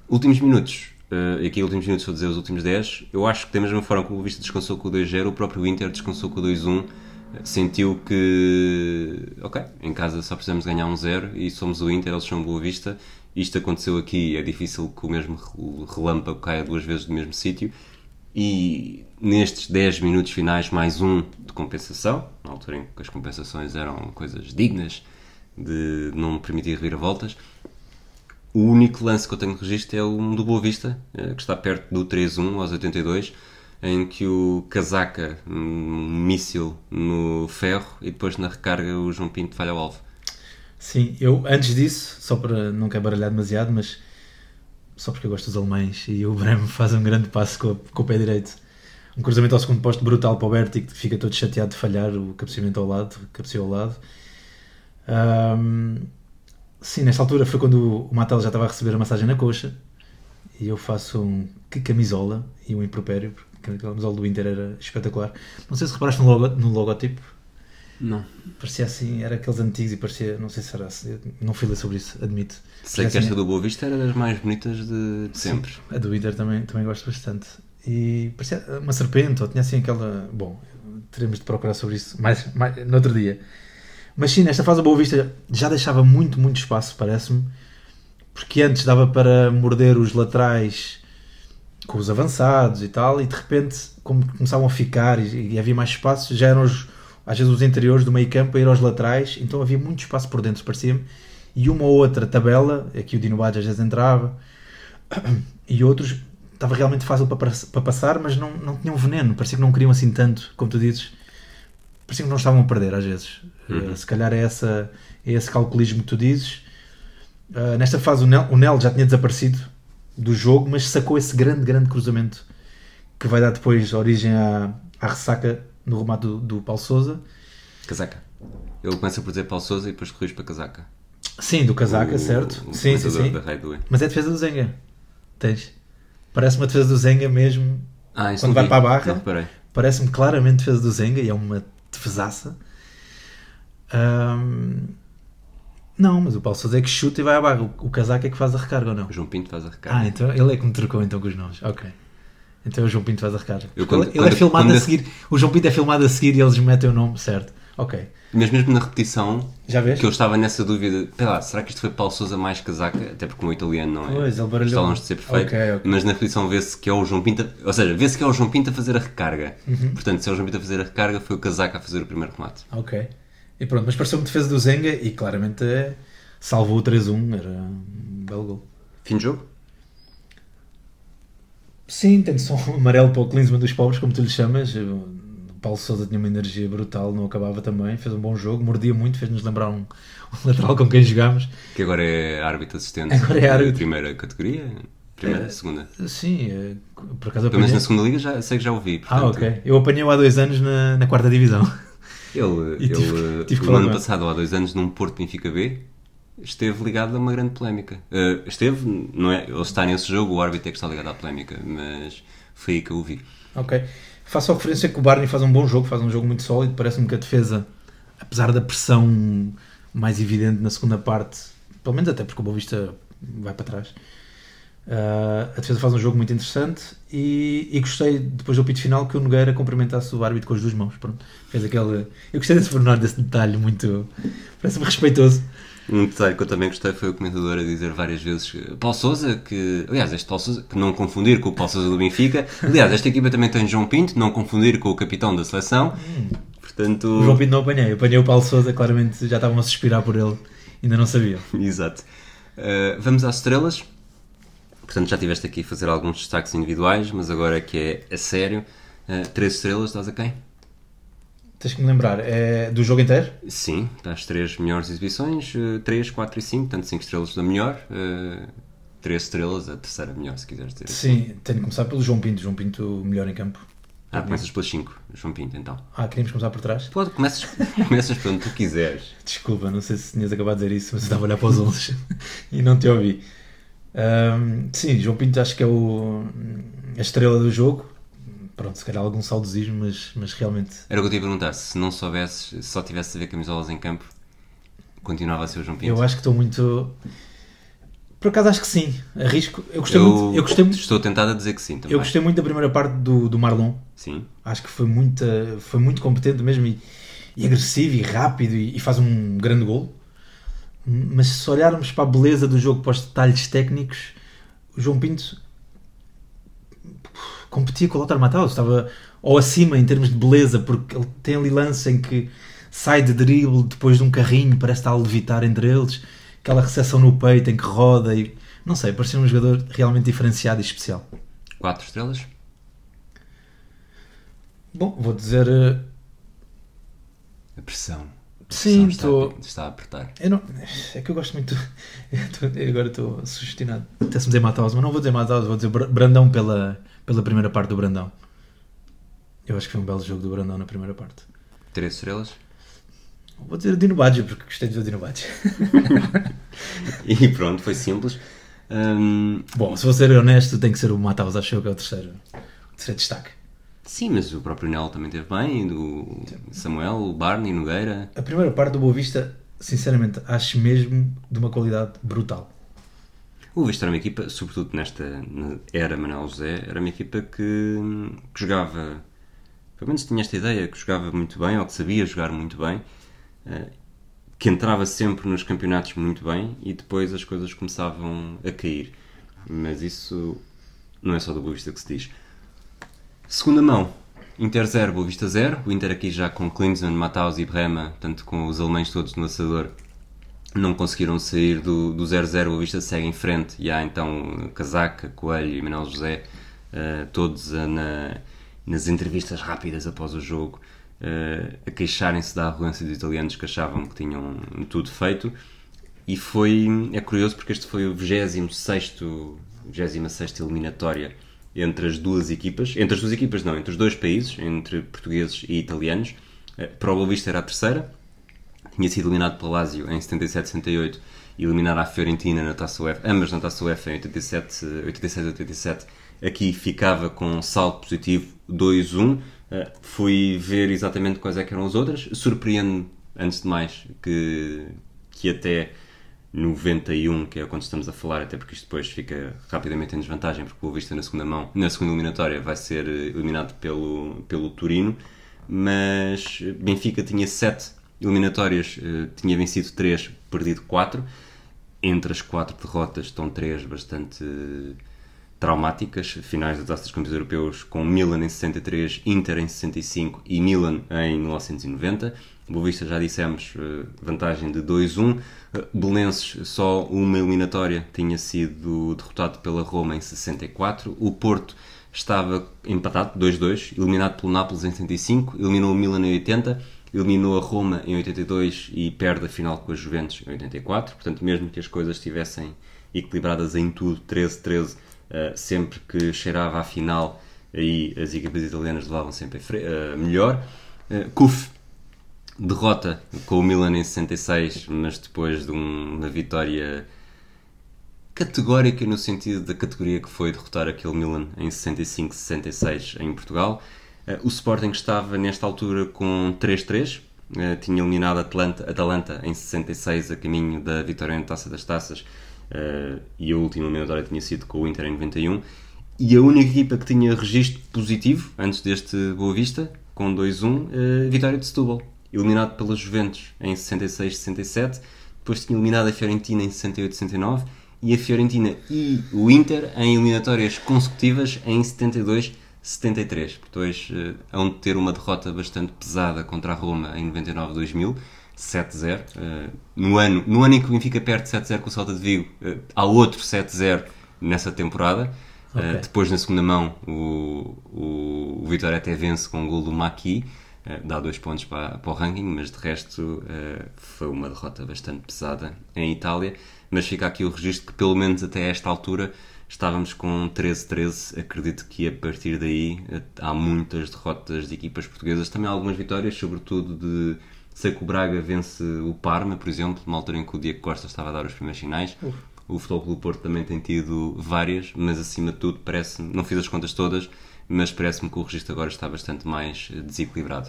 Últimos minutos. Uh, aqui, últimos minutos, vou dizer os últimos 10. Eu acho que, da mesma forma como o Vista descansou com o 2-0, o próprio Inter descansou com o 2-1. Sentiu que, ok, em casa só precisamos ganhar um 0 e somos o Inter, eles são Boa Vista. Isto aconteceu aqui, é difícil que o mesmo rel- relâmpago caia duas vezes no mesmo sítio. E nestes 10 minutos finais, mais um de compensação, na altura em que as compensações eram coisas dignas de não permitir reviravoltas. O único lance que eu tenho de registro é o do Boa Vista, eh, que está perto do 3-1 aos 82, em que o casaca um míssil no ferro e depois na recarga o João Pinto falha o alvo. Sim, eu antes disso, só para não quero baralhar demasiado, mas só porque eu gosto dos alemães e o Bremo faz um grande passo com, com o pé direito. Um cruzamento ao segundo posto brutal para o Berti, que fica todo chateado de falhar o cabeceamento ao lado, cabeceou ao lado. Ahm, sim, nesta altura foi quando o Matel já estava a receber a massagem na coxa e eu faço um que camisola e um impropério, porque a camisola do Inter era espetacular. Não sei se reparaste no, logo, no logotipo, Não. parecia assim, era aqueles antigos e parecia, não sei se era assim, não fui ler sobre isso, admito. Sei Parecia que esta assim, do Boa Vista era das mais bonitas de, de sempre. A do Inter também, também gosto bastante. E parecia uma serpente, ou tinha assim aquela. Bom, teremos de procurar sobre isso mais, mais no outro dia. Mas sim, nesta fase a Boa Vista já deixava muito, muito espaço, parece-me, porque antes dava para morder os laterais com os avançados e tal, e de repente, como começavam a ficar e, e havia mais espaço, já eram os, às vezes os interiores do meio campo a ir aos laterais, então havia muito espaço por dentro, parecia-me, e uma ou outra tabela, aqui o Dino Badge às vezes entrava, e outros estava realmente fácil para, para- para passar, mas não, não tinham veneno. Parecia que não queriam assim tanto, como tu dizes. Parecia que não estavam a perder às vezes. Uhum. Uh, se calhar é, essa, é esse calculismo que tu dizes. Uh, nesta fase o Nel, o Nel já tinha desaparecido do jogo, mas sacou esse grande, grande cruzamento que vai dar depois origem à, à ressaca no remate do, do Paulo Souza. Casaca. Ele começa por dizer Paulo Souza e depois corrige para Casaca. Sim, do casaca, O- certo? o sim, sim, sim. Mas é defesa do Zenga. Tens. Parece uma defesa do Zenga mesmo. Ah, Quando vai vi. para a barra. Parece-me claramente defesa do Zenga e é uma defesaça. Ahm, Não, mas o Paulo Sousa é que chuta e vai à barra. O, o casaco é que faz a recarga ou não? O João Pinto faz a recarga. Ah, então ele é que me trocou então com os nomes. Ok. Então o João Pinto faz a recarga. Eu quando- ele, ele é quando- filmado quando- a seguir. O João Pinto é filmado a seguir e eles metem o nome certo. Ok. Mas mesmo na repetição, Já vês? que eu estava nessa dúvida, lá, será que isto foi Paulo Souza mais casaca? Até porque o italiano não é. Pois, ele baralhou. Está longe de ser perfeito. Ok, ok. Mas na repetição vê-se que é o João Pinto, ou seja, vê-se que é o João Pinto a fazer a recarga. Uhum. Portanto, se é o João Pinto a fazer a recarga, foi o casaca a fazer o primeiro remate. Ok. E pronto, mas pareceu-me defesa do Zenga e claramente é, salvou o 3-1. Era um belo gol. Fim de jogo? Sim, tem só um amarelo para o Klinsmann dos pobres, como tu lhe chamas. O Paulo Sousa tinha uma energia brutal, não acabava também. Fez um bom jogo, mordia muito, fez-nos lembrar um, um lateral com quem jogámos. Que agora é árbitro assistente. Agora é árbitro. Primeira categoria? Primeira, É. segunda. Sim, eh, por acaso Pelo menos apanhei. na segunda liga já, sei que já ouvi. Ah, portanto, ok. Eu apanhei-o há dois anos na, na quarta divisão. Ele, E tive- ele tive que o falar ano passado, há dois anos, num Porto Benfica B, esteve ligado a uma grande polémica. Eh, esteve, não é? Ele está nesse jogo, o árbitro é que está ligado à polémica, mas foi aí que eu o vi. Ok. Faço a referência que o Barney faz um bom jogo, faz um jogo muito sólido. Parece-me que a defesa, apesar da pressão mais evidente na segunda parte, pelo menos até porque o Boa Vista vai para trás, ah, a defesa faz um jogo muito interessante. E, e gostei, depois do apito final, que o Nogueira cumprimentasse o árbitro com as duas mãos. Pronto. Fez aquele. Eu gostei desse pormenor, desse detalhe muito. Parece-me respeitoso. Um detalhe que eu também gostei foi o comentador a dizer várias vezes que Paulo Souza, que aliás, este Paulo Souza, que não confundir com o Paulo Souza do Benfica. Aliás, esta equipa também tem João Pinto, não confundir com o capitão da seleção. Portanto, O João Pinto não apanhei. Apanhei o Paulo Souza, claramente já estavam a suspirar por ele. Ainda não sabiam. Exato. Uh, vamos às estrelas. Portanto, já tiveste aqui a fazer alguns destaques individuais, mas agora que é a sério, uh, três estrelas, dás a quem? Tens que me lembrar, é do jogo inteiro? Sim, das três melhores exibições, uh, três, quatro e cinco, portanto cinco estrelas da melhor, uh, três estrelas a terceira melhor, se quiseres dizer. Sim, tenho que começar pelo João Pinto. João Pinto, melhor em campo. Ah, começas pelas cinco, João Pinto, então. Ah, queríamos começar por trás? Pode, começas, começas por onde tu quiseres. Desculpa, não sei se tinhas acabado de dizer isso, mas eu estava a olhar para os 11 e não te ouvi. Ahm, sim, João Pinto acho que é o, a estrela do jogo. Pronto, se calhar algum saudosismo, mas, mas realmente. Era o que eu te ia perguntar, se não soubesses, se só tivesse a ver camisolas em campo, continuava a ser o João Pinto? Eu acho que estou muito. Por acaso acho que sim, arrisco. Eu gostei Eu muito. Eu gostei, muito- Estou tentado a dizer que sim também. eu gostei muito da primeira parte do, do Marlon. Sim. Acho que foi muito, foi muito competente mesmo e, e agressivo e rápido e, e faz um grande gol. Mas se olharmos para a beleza do jogo, para os detalhes técnicos, o João Pinto competia com o Lothar Matthaus, estava ou acima em termos de beleza, porque ele tem ali lance em que sai de drible depois de um carrinho, parece estar a levitar entre eles, aquela recepção no peito em que roda e não sei, parecia um jogador realmente diferenciado e especial. Quatro estrelas? Bom, vou dizer. eh, A pressão. Sim, estou. está a apertar. Eu não, é que eu gosto muito. eu agora estou sugestionado. Até se me dizer Mataus, mas não vou dizer Mataus, vou dizer Bra- Brandão pela, pela primeira parte do Brandão. Eu acho que foi um belo jogo do Brandão na primeira parte. Três estrelas? Vou dizer Dino Baggio, porque gostei de ver o Dino Baggio. E pronto, foi simples. Hum, Bom, se vou ser honesto, tem que ser o Mataus, acho eu que é o terceiro, o terceiro destaque. Sim, mas o próprio Nel também teve bem, do Samuel, o Barney, Nogueira. A primeira parte do Boa Vista, sinceramente, acho mesmo de uma qualidade brutal. O Vista era uma equipa, sobretudo nesta era Manuel José, era uma equipa que, que jogava, pelo menos tinha esta ideia, que jogava muito bem, ou que sabia jogar muito bem, eh, que entrava sempre nos campeonatos muito bem e depois as coisas começavam a cair. Mas isso não é só do Boa Vista que se diz. Segunda mão, Inter 0, Boa Vista 0. O Inter aqui já com Klinsmann, Matthaus e Brema, tanto com os alemães todos no lançador, não conseguiram sair do, do 0-0. O Boa Vista segue em frente e há então Casaca, Coelho e Manuel José uh, todos a, na, nas entrevistas rápidas após o jogo uh, a queixarem-se da arrogância dos italianos que achavam que tinham tudo feito. E foi, é curioso porque este foi o 26 26 eliminatória entre as duas equipas, entre as duas equipas não, entre os dois países, entre portugueses e italianos. Para o Boa Vista era a terceira, tinha sido eliminado pela Lazio em 77-78 e eliminar a Fiorentina na Taça UEFA, ambas na Taça UEFA em 87-87. Aqui ficava com um saldo positivo 2-1. Uh, eh, fui ver exatamente quais é eram as outras. Surpreende-me, antes de mais, que, que até 91, que é quando estamos a falar, até porque isto depois fica rapidamente em desvantagem, porque o Vista na segunda mão, na segunda eliminatória, vai ser eh, eliminado pelo, pelo Turino. Mas Benfica tinha 7 eliminatórias, uh, tinha vencido 3, perdido 4 entre as quatro derrotas estão três bastante traumáticas, finais da Taça dos Campeões Europeus com Milan em 63, Inter em 65 e Milan em 1990. Boa Vista, já dissemos, eh, vantagem de 2-1. Eh, Belenenses, só uma eliminatória, tinha sido derrotado pela Roma em 64. O Porto estava empatado, 2-2, eliminado pelo Nápoles em 75, eliminou o Milan em 80 eliminou a Roma em 82 e perde a final com a Juventus em 84. Portanto, mesmo que as coisas estivessem equilibradas em tudo, 13-13, uh, eh, sempre que cheirava à final, aí as equipas italianas levavam sempre melhor. Uh, Kuf derrota com o Milan em 66, mas depois de um, uma vitória categórica no sentido da categoria que foi derrotar aquele Milan em 65-66 em Portugal. Eh, o Sporting estava nesta altura com 3-3, eh, tinha eliminado Atlanta, Atalanta em 66 a caminho da vitória na Taça das Taças eh, e a última eliminatória tinha sido com o Inter em 91 e a única equipa que tinha registro positivo antes deste Boa Vista, com 2-1, a vitória de Setúbal, eliminado pela Juventus em 66-67, depois tinha eliminado a Fiorentina em 68-69 e a Fiorentina e o Inter em eliminatórias consecutivas em 72 73. Depois uh, hão de ter uma derrota bastante pesada contra a Roma em 99-2000, 7-0. Uh, no, ano, no ano em que o Benfica perde 7-0 com o Salta de Vigo, uh, há outro 7-0 nessa temporada. Okay. Uh, depois, na segunda mão, o, o, o Vitória até vence com o gol do Maqui, dá dois pontos para, para o ranking, mas de resto uh, foi uma derrota bastante pesada em Itália. Mas fica aqui o registro que, pelo menos até esta altura, Estávamos com 13-13, acredito que a partir daí eh, há muitas derrotas de equipas portuguesas, também algumas vitórias, sobretudo de sei que o Braga vence o Parma, por exemplo, numa altura em que o Diego Costa estava a dar os primeiros sinais. O Futebol Clube Porto também tem tido várias, mas acima de tudo parece não fiz as contas todas, mas parece-me que o registro agora está bastante mais desequilibrado.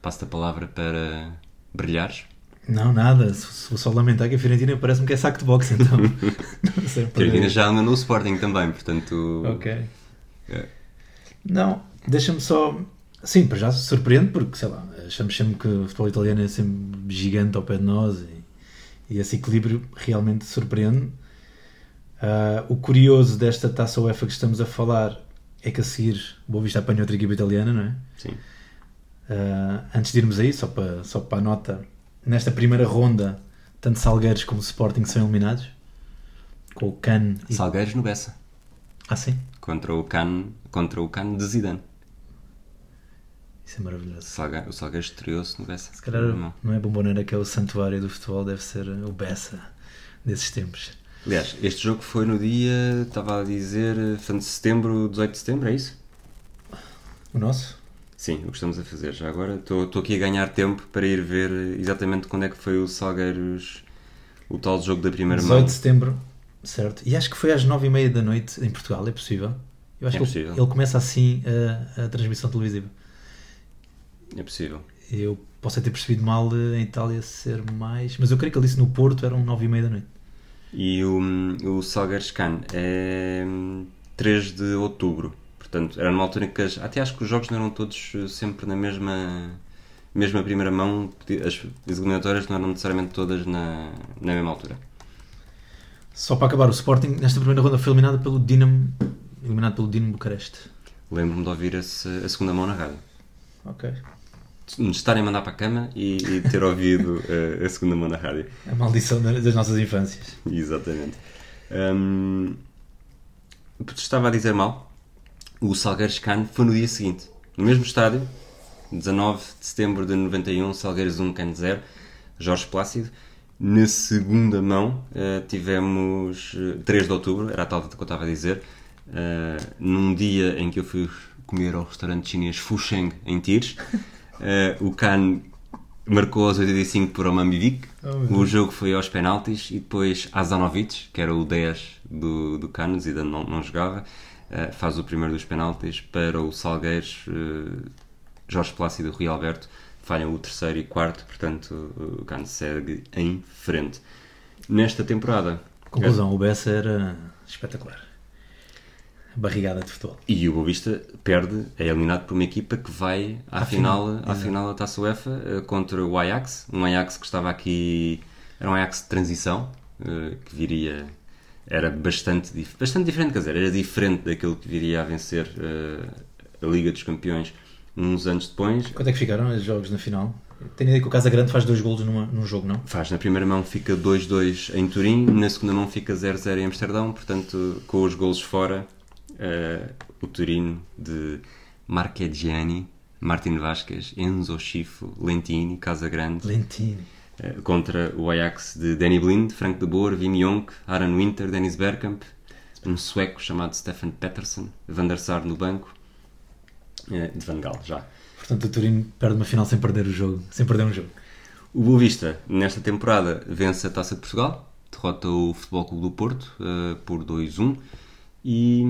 Passo-te a palavra para brilhares. Não, nada. Vou só lamentar que a Fiorentina parece-me que é saco de boxe, então. a Fiorentina já anda no Sporting também, portanto. Ok. É. Não, deixa-me só. Sim, para já surpreende, porque sei lá, achamos sempre que o futebol italiano é sempre gigante ao pé de nós e, e esse equilíbrio realmente surpreende. Uh, o curioso desta taça UEFA que estamos a falar é que a seguir Boa Vista apanha outra equipa italiana, não é? Sim. Uh, antes de irmos aí, só para, só para a nota, nesta primeira ronda, tanto Salgueiros como Sporting são eliminados. Com o Can. E... Salgueiros no Bessa. Ah, sim? Contra o Can, contra o Can de Zidane. Isso é maravilhoso. Salga, o Salgueiros estreou-se no Bessa. Se calhar não, não é Bomboneira que é o santuário do futebol, deve ser o Bessa desses tempos. Aliás, este jogo foi no dia, estava a dizer, de setembro, 18 de setembro, é isso? O nosso? Sim, o que estamos a fazer. Já agora estou, aqui a ganhar tempo para ir ver exatamente quando é que foi o Salgueiros, o tal jogo da primeira 18 mão. 18 de setembro, certo. E acho que foi às 9h30 da noite em Portugal, é possível? Eu acho é que possível. Ele, ele começa assim a, a, transmissão televisiva. É possível. Eu posso ter percebido mal em Itália ser mais. Mas eu creio que ele disse no Porto eram 9h30 da noite. E o, o Can é 3 de outubro. Portanto, era numa altura em que as, até acho que os jogos não eram todos eh, sempre na mesma, mesma primeira mão, as, as eliminatórias não eram necessariamente todas na, na mesma altura. Só para acabar, o Sporting nesta primeira ronda foi eliminado pelo Dinamo, eliminado pelo Dinamo Bucareste. Lembro-me de ouvir esse, a segunda mão na rádio. Ok. De estarem a mandar para a cama e, e ter ouvido a, eh, a segunda mão na rádio. A maldição das nossas infâncias. Exatamente. Um, estava a dizer mal o Salgueiros Cano foi no dia seguinte, no mesmo estádio, 19 de setembro de 91, Salgueiros 1, Cano 0, Jorge Plácido. Na segunda mão uh, tivemos uh, 3 de outubro, era a tal que eu estava a dizer, num dia em que eu fui comer ao restaurante chinês Fusheng em Tires. o Can marcou aos 85 por Omambivic. Oh, o jogo foi aos penaltis e depois Azanovic, que era o 10 do, do Canos e ainda não, não jogava, faz o primeiro dos penaltis para o Salgueiros. Jorge Plácido e Rui Alberto falham o terceiro e quarto, portanto o Canos segue em frente. Nesta temporada. Conclusão, o Bessa era espetacular. Barrigada de futebol. E o Boavista perde, é eliminado por uma equipa que vai à, à final, final, à final da Taça UEFA eh, contra o Ajax. Um Ajax que estava aqui. Era um Ajax de transição, eh, que viria. Era bastante, bastante diferente, quer dizer, era diferente daquilo que viria a vencer eh, a Liga dos Campeões uns anos depois. Quanto é que ficaram os jogos na final? Tenho ideia que o Casa Grande faz dois golos numa, num jogo, não? Faz. Na primeira mão fica 2-2 em Turim, na segunda mão fica 0-0 em Amsterdão, portanto, com os golos fora, uh, o Turino de Marchegiani, Martin Vasquez, Enzo Schifo, Lentini, Casa Grande. Lentini. Uh, contra o Ajax de Danny Blind, Frank de Boer, Wim Jonk, Aaron Winter, Dennis Bergkamp, um sueco chamado Stefan Pettersson, Van der Sar no banco, uh, de Van Gaal já. Portanto, o Turino perde uma final sem perder o jogo, sem perder um jogo. O Boa Vista, nesta temporada, vence a Taça de Portugal, derrota o Futebol Clube do Porto uh, por 2-1 e,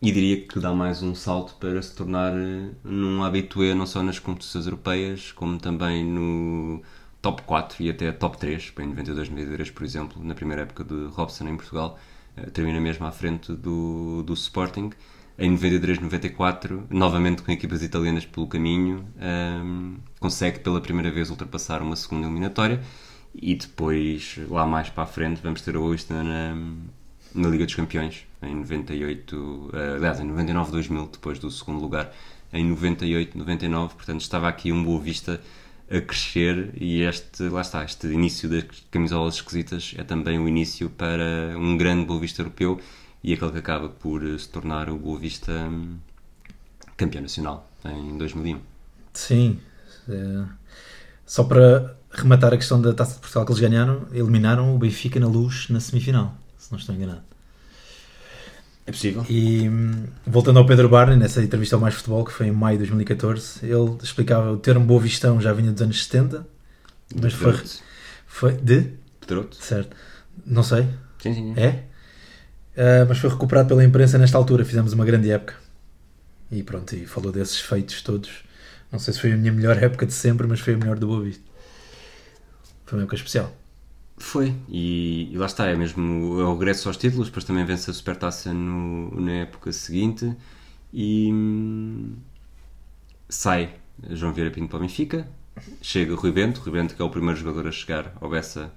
e diria que dá mais um salto para se tornar uh, num habitué não só nas competições europeias, como também no top 4 e até top 3, em 92-93, por exemplo, na primeira época de Robson em Portugal, uh, termina mesmo à frente do, do Sporting. Em 93-94, novamente com equipas italianas pelo caminho, um, consegue pela primeira vez ultrapassar uma segunda eliminatória. E depois, lá mais para a frente, vamos ter a Oyster na, na Liga dos Campeões, em 98, uh, aliás, em 99-2000, depois do segundo lugar, em 98-99, portanto estava aqui um Boa Vista a crescer e este, lá está, este início das camisolas esquisitas é também o início para um grande Boa Vista europeu e aquele que acaba por se tornar o Boa Vista hum, campeão nacional em 2001. Sim. É... Só para rematar a questão da Taça de Portugal que eles ganharam, eliminaram o Benfica na luz na semifinal, se não estou enganado. É possível. E hum, voltando ao Pedro Barney, nessa entrevista ao Mais Futebol, que foi em maio de 2014, ele explicava o termo Boa Vistão já vinha dos anos 70, mas foi, foi. De? Pedroto. Certo. Não sei. Sim, sim. sim. É? Uh, mas foi recuperado pela imprensa nesta altura. Fizemos uma grande época. E pronto, e falou desses feitos todos. Não sei se foi a minha melhor época de sempre, mas foi a melhor do Boa Vista. Foi uma época especial. Foi, e, e, lá está, é mesmo o regresso aos títulos, depois também vence a Supertaça no, na época seguinte e hum, sai João Vieira Pinto para o Benfica, chega Rui Bento, Rui Bento que é o primeiro jogador a chegar ao Bessa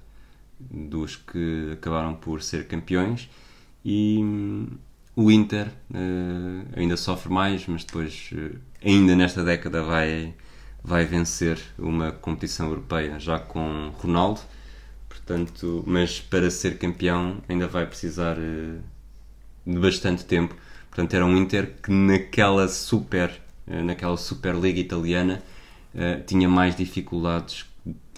dos que acabaram por ser campeões e hum, o Inter uh, ainda sofre mais, mas depois, uh, ainda nesta década, vai, vai vencer uma competição europeia já com Ronaldo. Portanto, mas para ser campeão ainda vai precisar uh, de bastante tempo. Portanto, era um Inter que naquela super, naquela Superliga italiana tinha mais dificuldades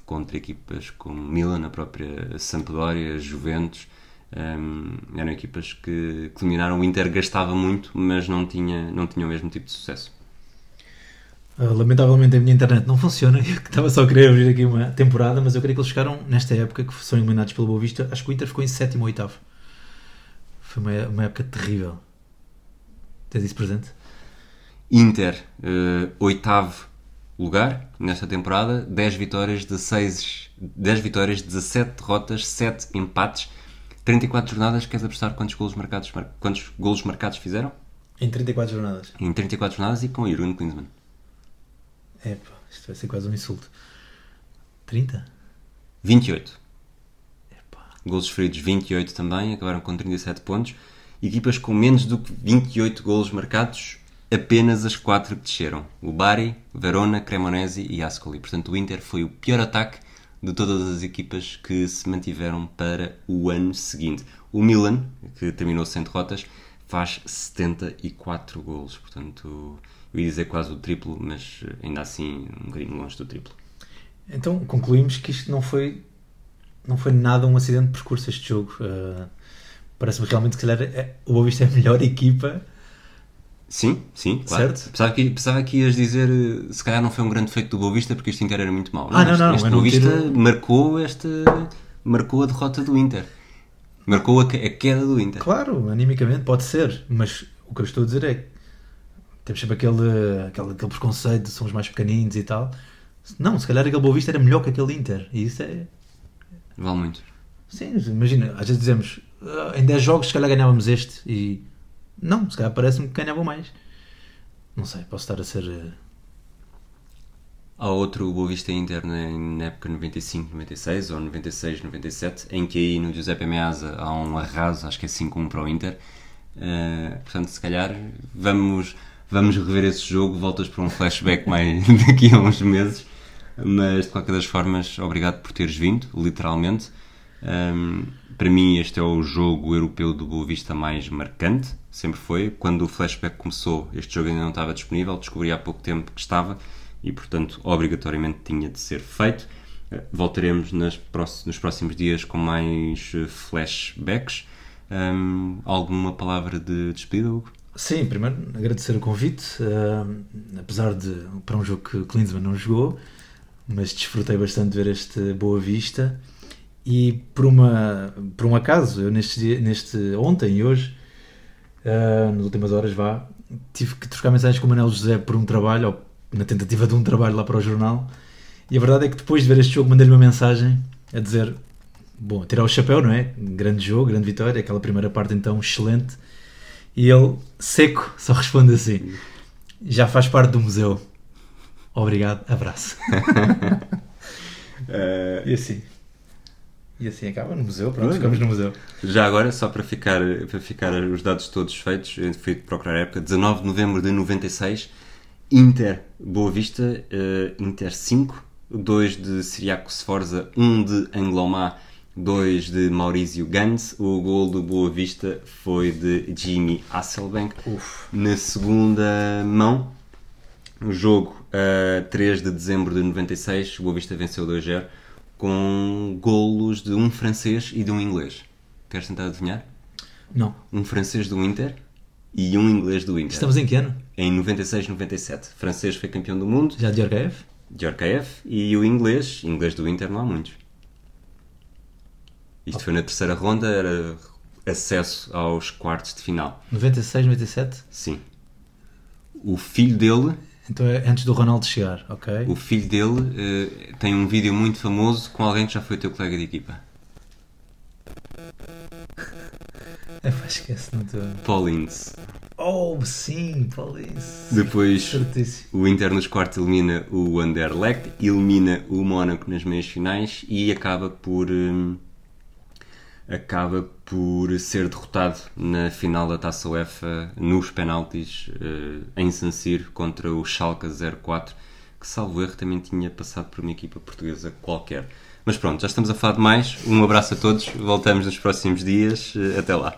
contra equipas como Milan, a própria Sampdoria, Juventus um, eram equipas que, que dominaram. O Inter gastava muito, mas não tinha, não tinha o mesmo tipo de sucesso. Uh, lamentavelmente a minha internet não funciona. Eu estava só a querer abrir aqui uma temporada, mas eu queria que eles chegaram nesta época que são eliminados pelo Boa Vista. Acho que o Inter ficou em sétimo ou oitavo. Foi uma, uma época terrível. Tens isso presente? Inter, uh, oitavo lugar nesta temporada, 10 vitórias, 16, 10 vitórias, 17 derrotas, 7 empates 34 jornadas, queres apostar quantos golos marcados, quantos golos marcados fizeram? Em 34 jornadas. Em 34 jornadas e com Irwin Klinsmann. É pá, isto vai ser quase um insulto. 30? 28. Epá. Golos feridos 28 também, acabaram com 37 pontos. Equipas com menos do que 28 golos marcados, apenas as 4 que desceram. O Bari, Verona, Cremonese e Ascoli. Portanto, o Inter foi o pior ataque de todas as equipas que se mantiveram para o ano seguinte. O Milan, que terminou sem derrotas, faz 74 golos, portanto eu ia dizer quase o triplo, mas ainda assim um bocadinho longe do triplo. Então concluímos que isto não foi não foi nada um acidente de percurso este jogo. Uh, Parece-me realmente que se calhar é, o Boa Vista é a melhor equipa. Sim, sim, claro. Certo. Pensava que, pensava que ias dizer eh, se calhar não foi um grande feito do Boa Vista porque este Inter era muito mau. Ah, não, este, não, este eu Boa não Vista tiro- marcou, esta, marcou a derrota do Inter. Marcou a, que- a queda do Inter. Claro, animicamente pode ser, mas o que eu estou a dizer é temos sempre aquele, aquele, aquele preconceito de somos mais pequeninos e tal. Não, se calhar aquele Boa Vista era melhor que aquele Inter. E isso é. Vale muito. Sim, imagina, às vezes dizemos "Ah, em 10 jogos se calhar ganhávamos este e. Não, se calhar parece-me que ganhavam mais. Não sei, posso estar a ser. eh, Há outro Boa Vista Inter na, na época 95-96 ou 96-97, em que aí no Giuseppe Meazza há um arraso, acho que é 5-1 para o Inter. Uh, portanto, se calhar vamos, vamos rever esse jogo, voltas para um flashback mais daqui a uns meses. Mas de qualquer das formas, obrigado por teres vindo, literalmente. Um, para mim, este é o jogo europeu do Boa Vista mais marcante, sempre foi. Quando o flashback começou, este jogo ainda não estava disponível, descobri há pouco tempo que estava e, portanto, obrigatoriamente tinha de ser feito. Eh, Voltaremos nas nos próximos dias com mais eh, flashbacks. Um, alguma palavra de despedida, Hugo? Sim, primeiro agradecer o convite, ah, apesar de para um jogo que Klinsmann não jogou, mas desfrutei bastante de ver este Boa Vista. E por uma por um acaso eu neste neste ontem e hoje ah, nas últimas horas vá tive que trocar mensagens com o Manel José por um trabalho ou na tentativa de um trabalho lá para o jornal. E a verdade é que depois de ver este jogo mandei-lhe uma mensagem a dizer bom, tirar o chapéu, não é? Grande jogo, grande vitória, aquela primeira parte então excelente e ele, seco, só responde assim: Já faz parte do museu. Obrigado, abraço. E assim. E assim acaba no museu, pronto, Olha. ficamos no museu. Já agora, só para ficar, para ficar os dados todos feitos, eu fui procurar a época, 19 de novembro de 96, Inter Boa Vista, eh, Inter 5, 2 de Siriaco Sforza, 1 de Anglomar, 2 de Maurício Gans. O gol do Boa Vista foi de Jimmy Hasselbank. Uf. Na segunda mão, o jogo, a 3 de dezembro de 96, o Boa Vista venceu 2-0 com golos de um francês e de um inglês. Queres tentar adivinhar? Não. Um francês do Inter e um inglês do Inter. Estamos em que ano? Em 96-97. O francês foi campeão do mundo, Já de Orgaev? Djorkaeff, e o inglês, inglês do Inter não há muitos. Isto foi na terceira ronda, era acesso aos quartos de final. 96, 97? Sim. O filho dele Então é antes do Ronaldo chegar, ok? O filho dele eh, tem um vídeo muito famoso com alguém que já foi teu colega de equipa. É, esquece, não estou. Paulins. Oh, sim, Paulinho. Depois Certíssimo. o Inter nos quartos elimina o Anderlecht, elimina o Mónaco nas meias finais e acaba por hum, acaba por ser derrotado na final da Taça UEFA nos penaltis eh, em San Siro contra o Schalke 04, que salvo erro também tinha passado por uma equipa portuguesa qualquer. Mas pronto, já estamos a falar de mais. Um abraço a todos, voltamos nos próximos dias. Eh, Até lá.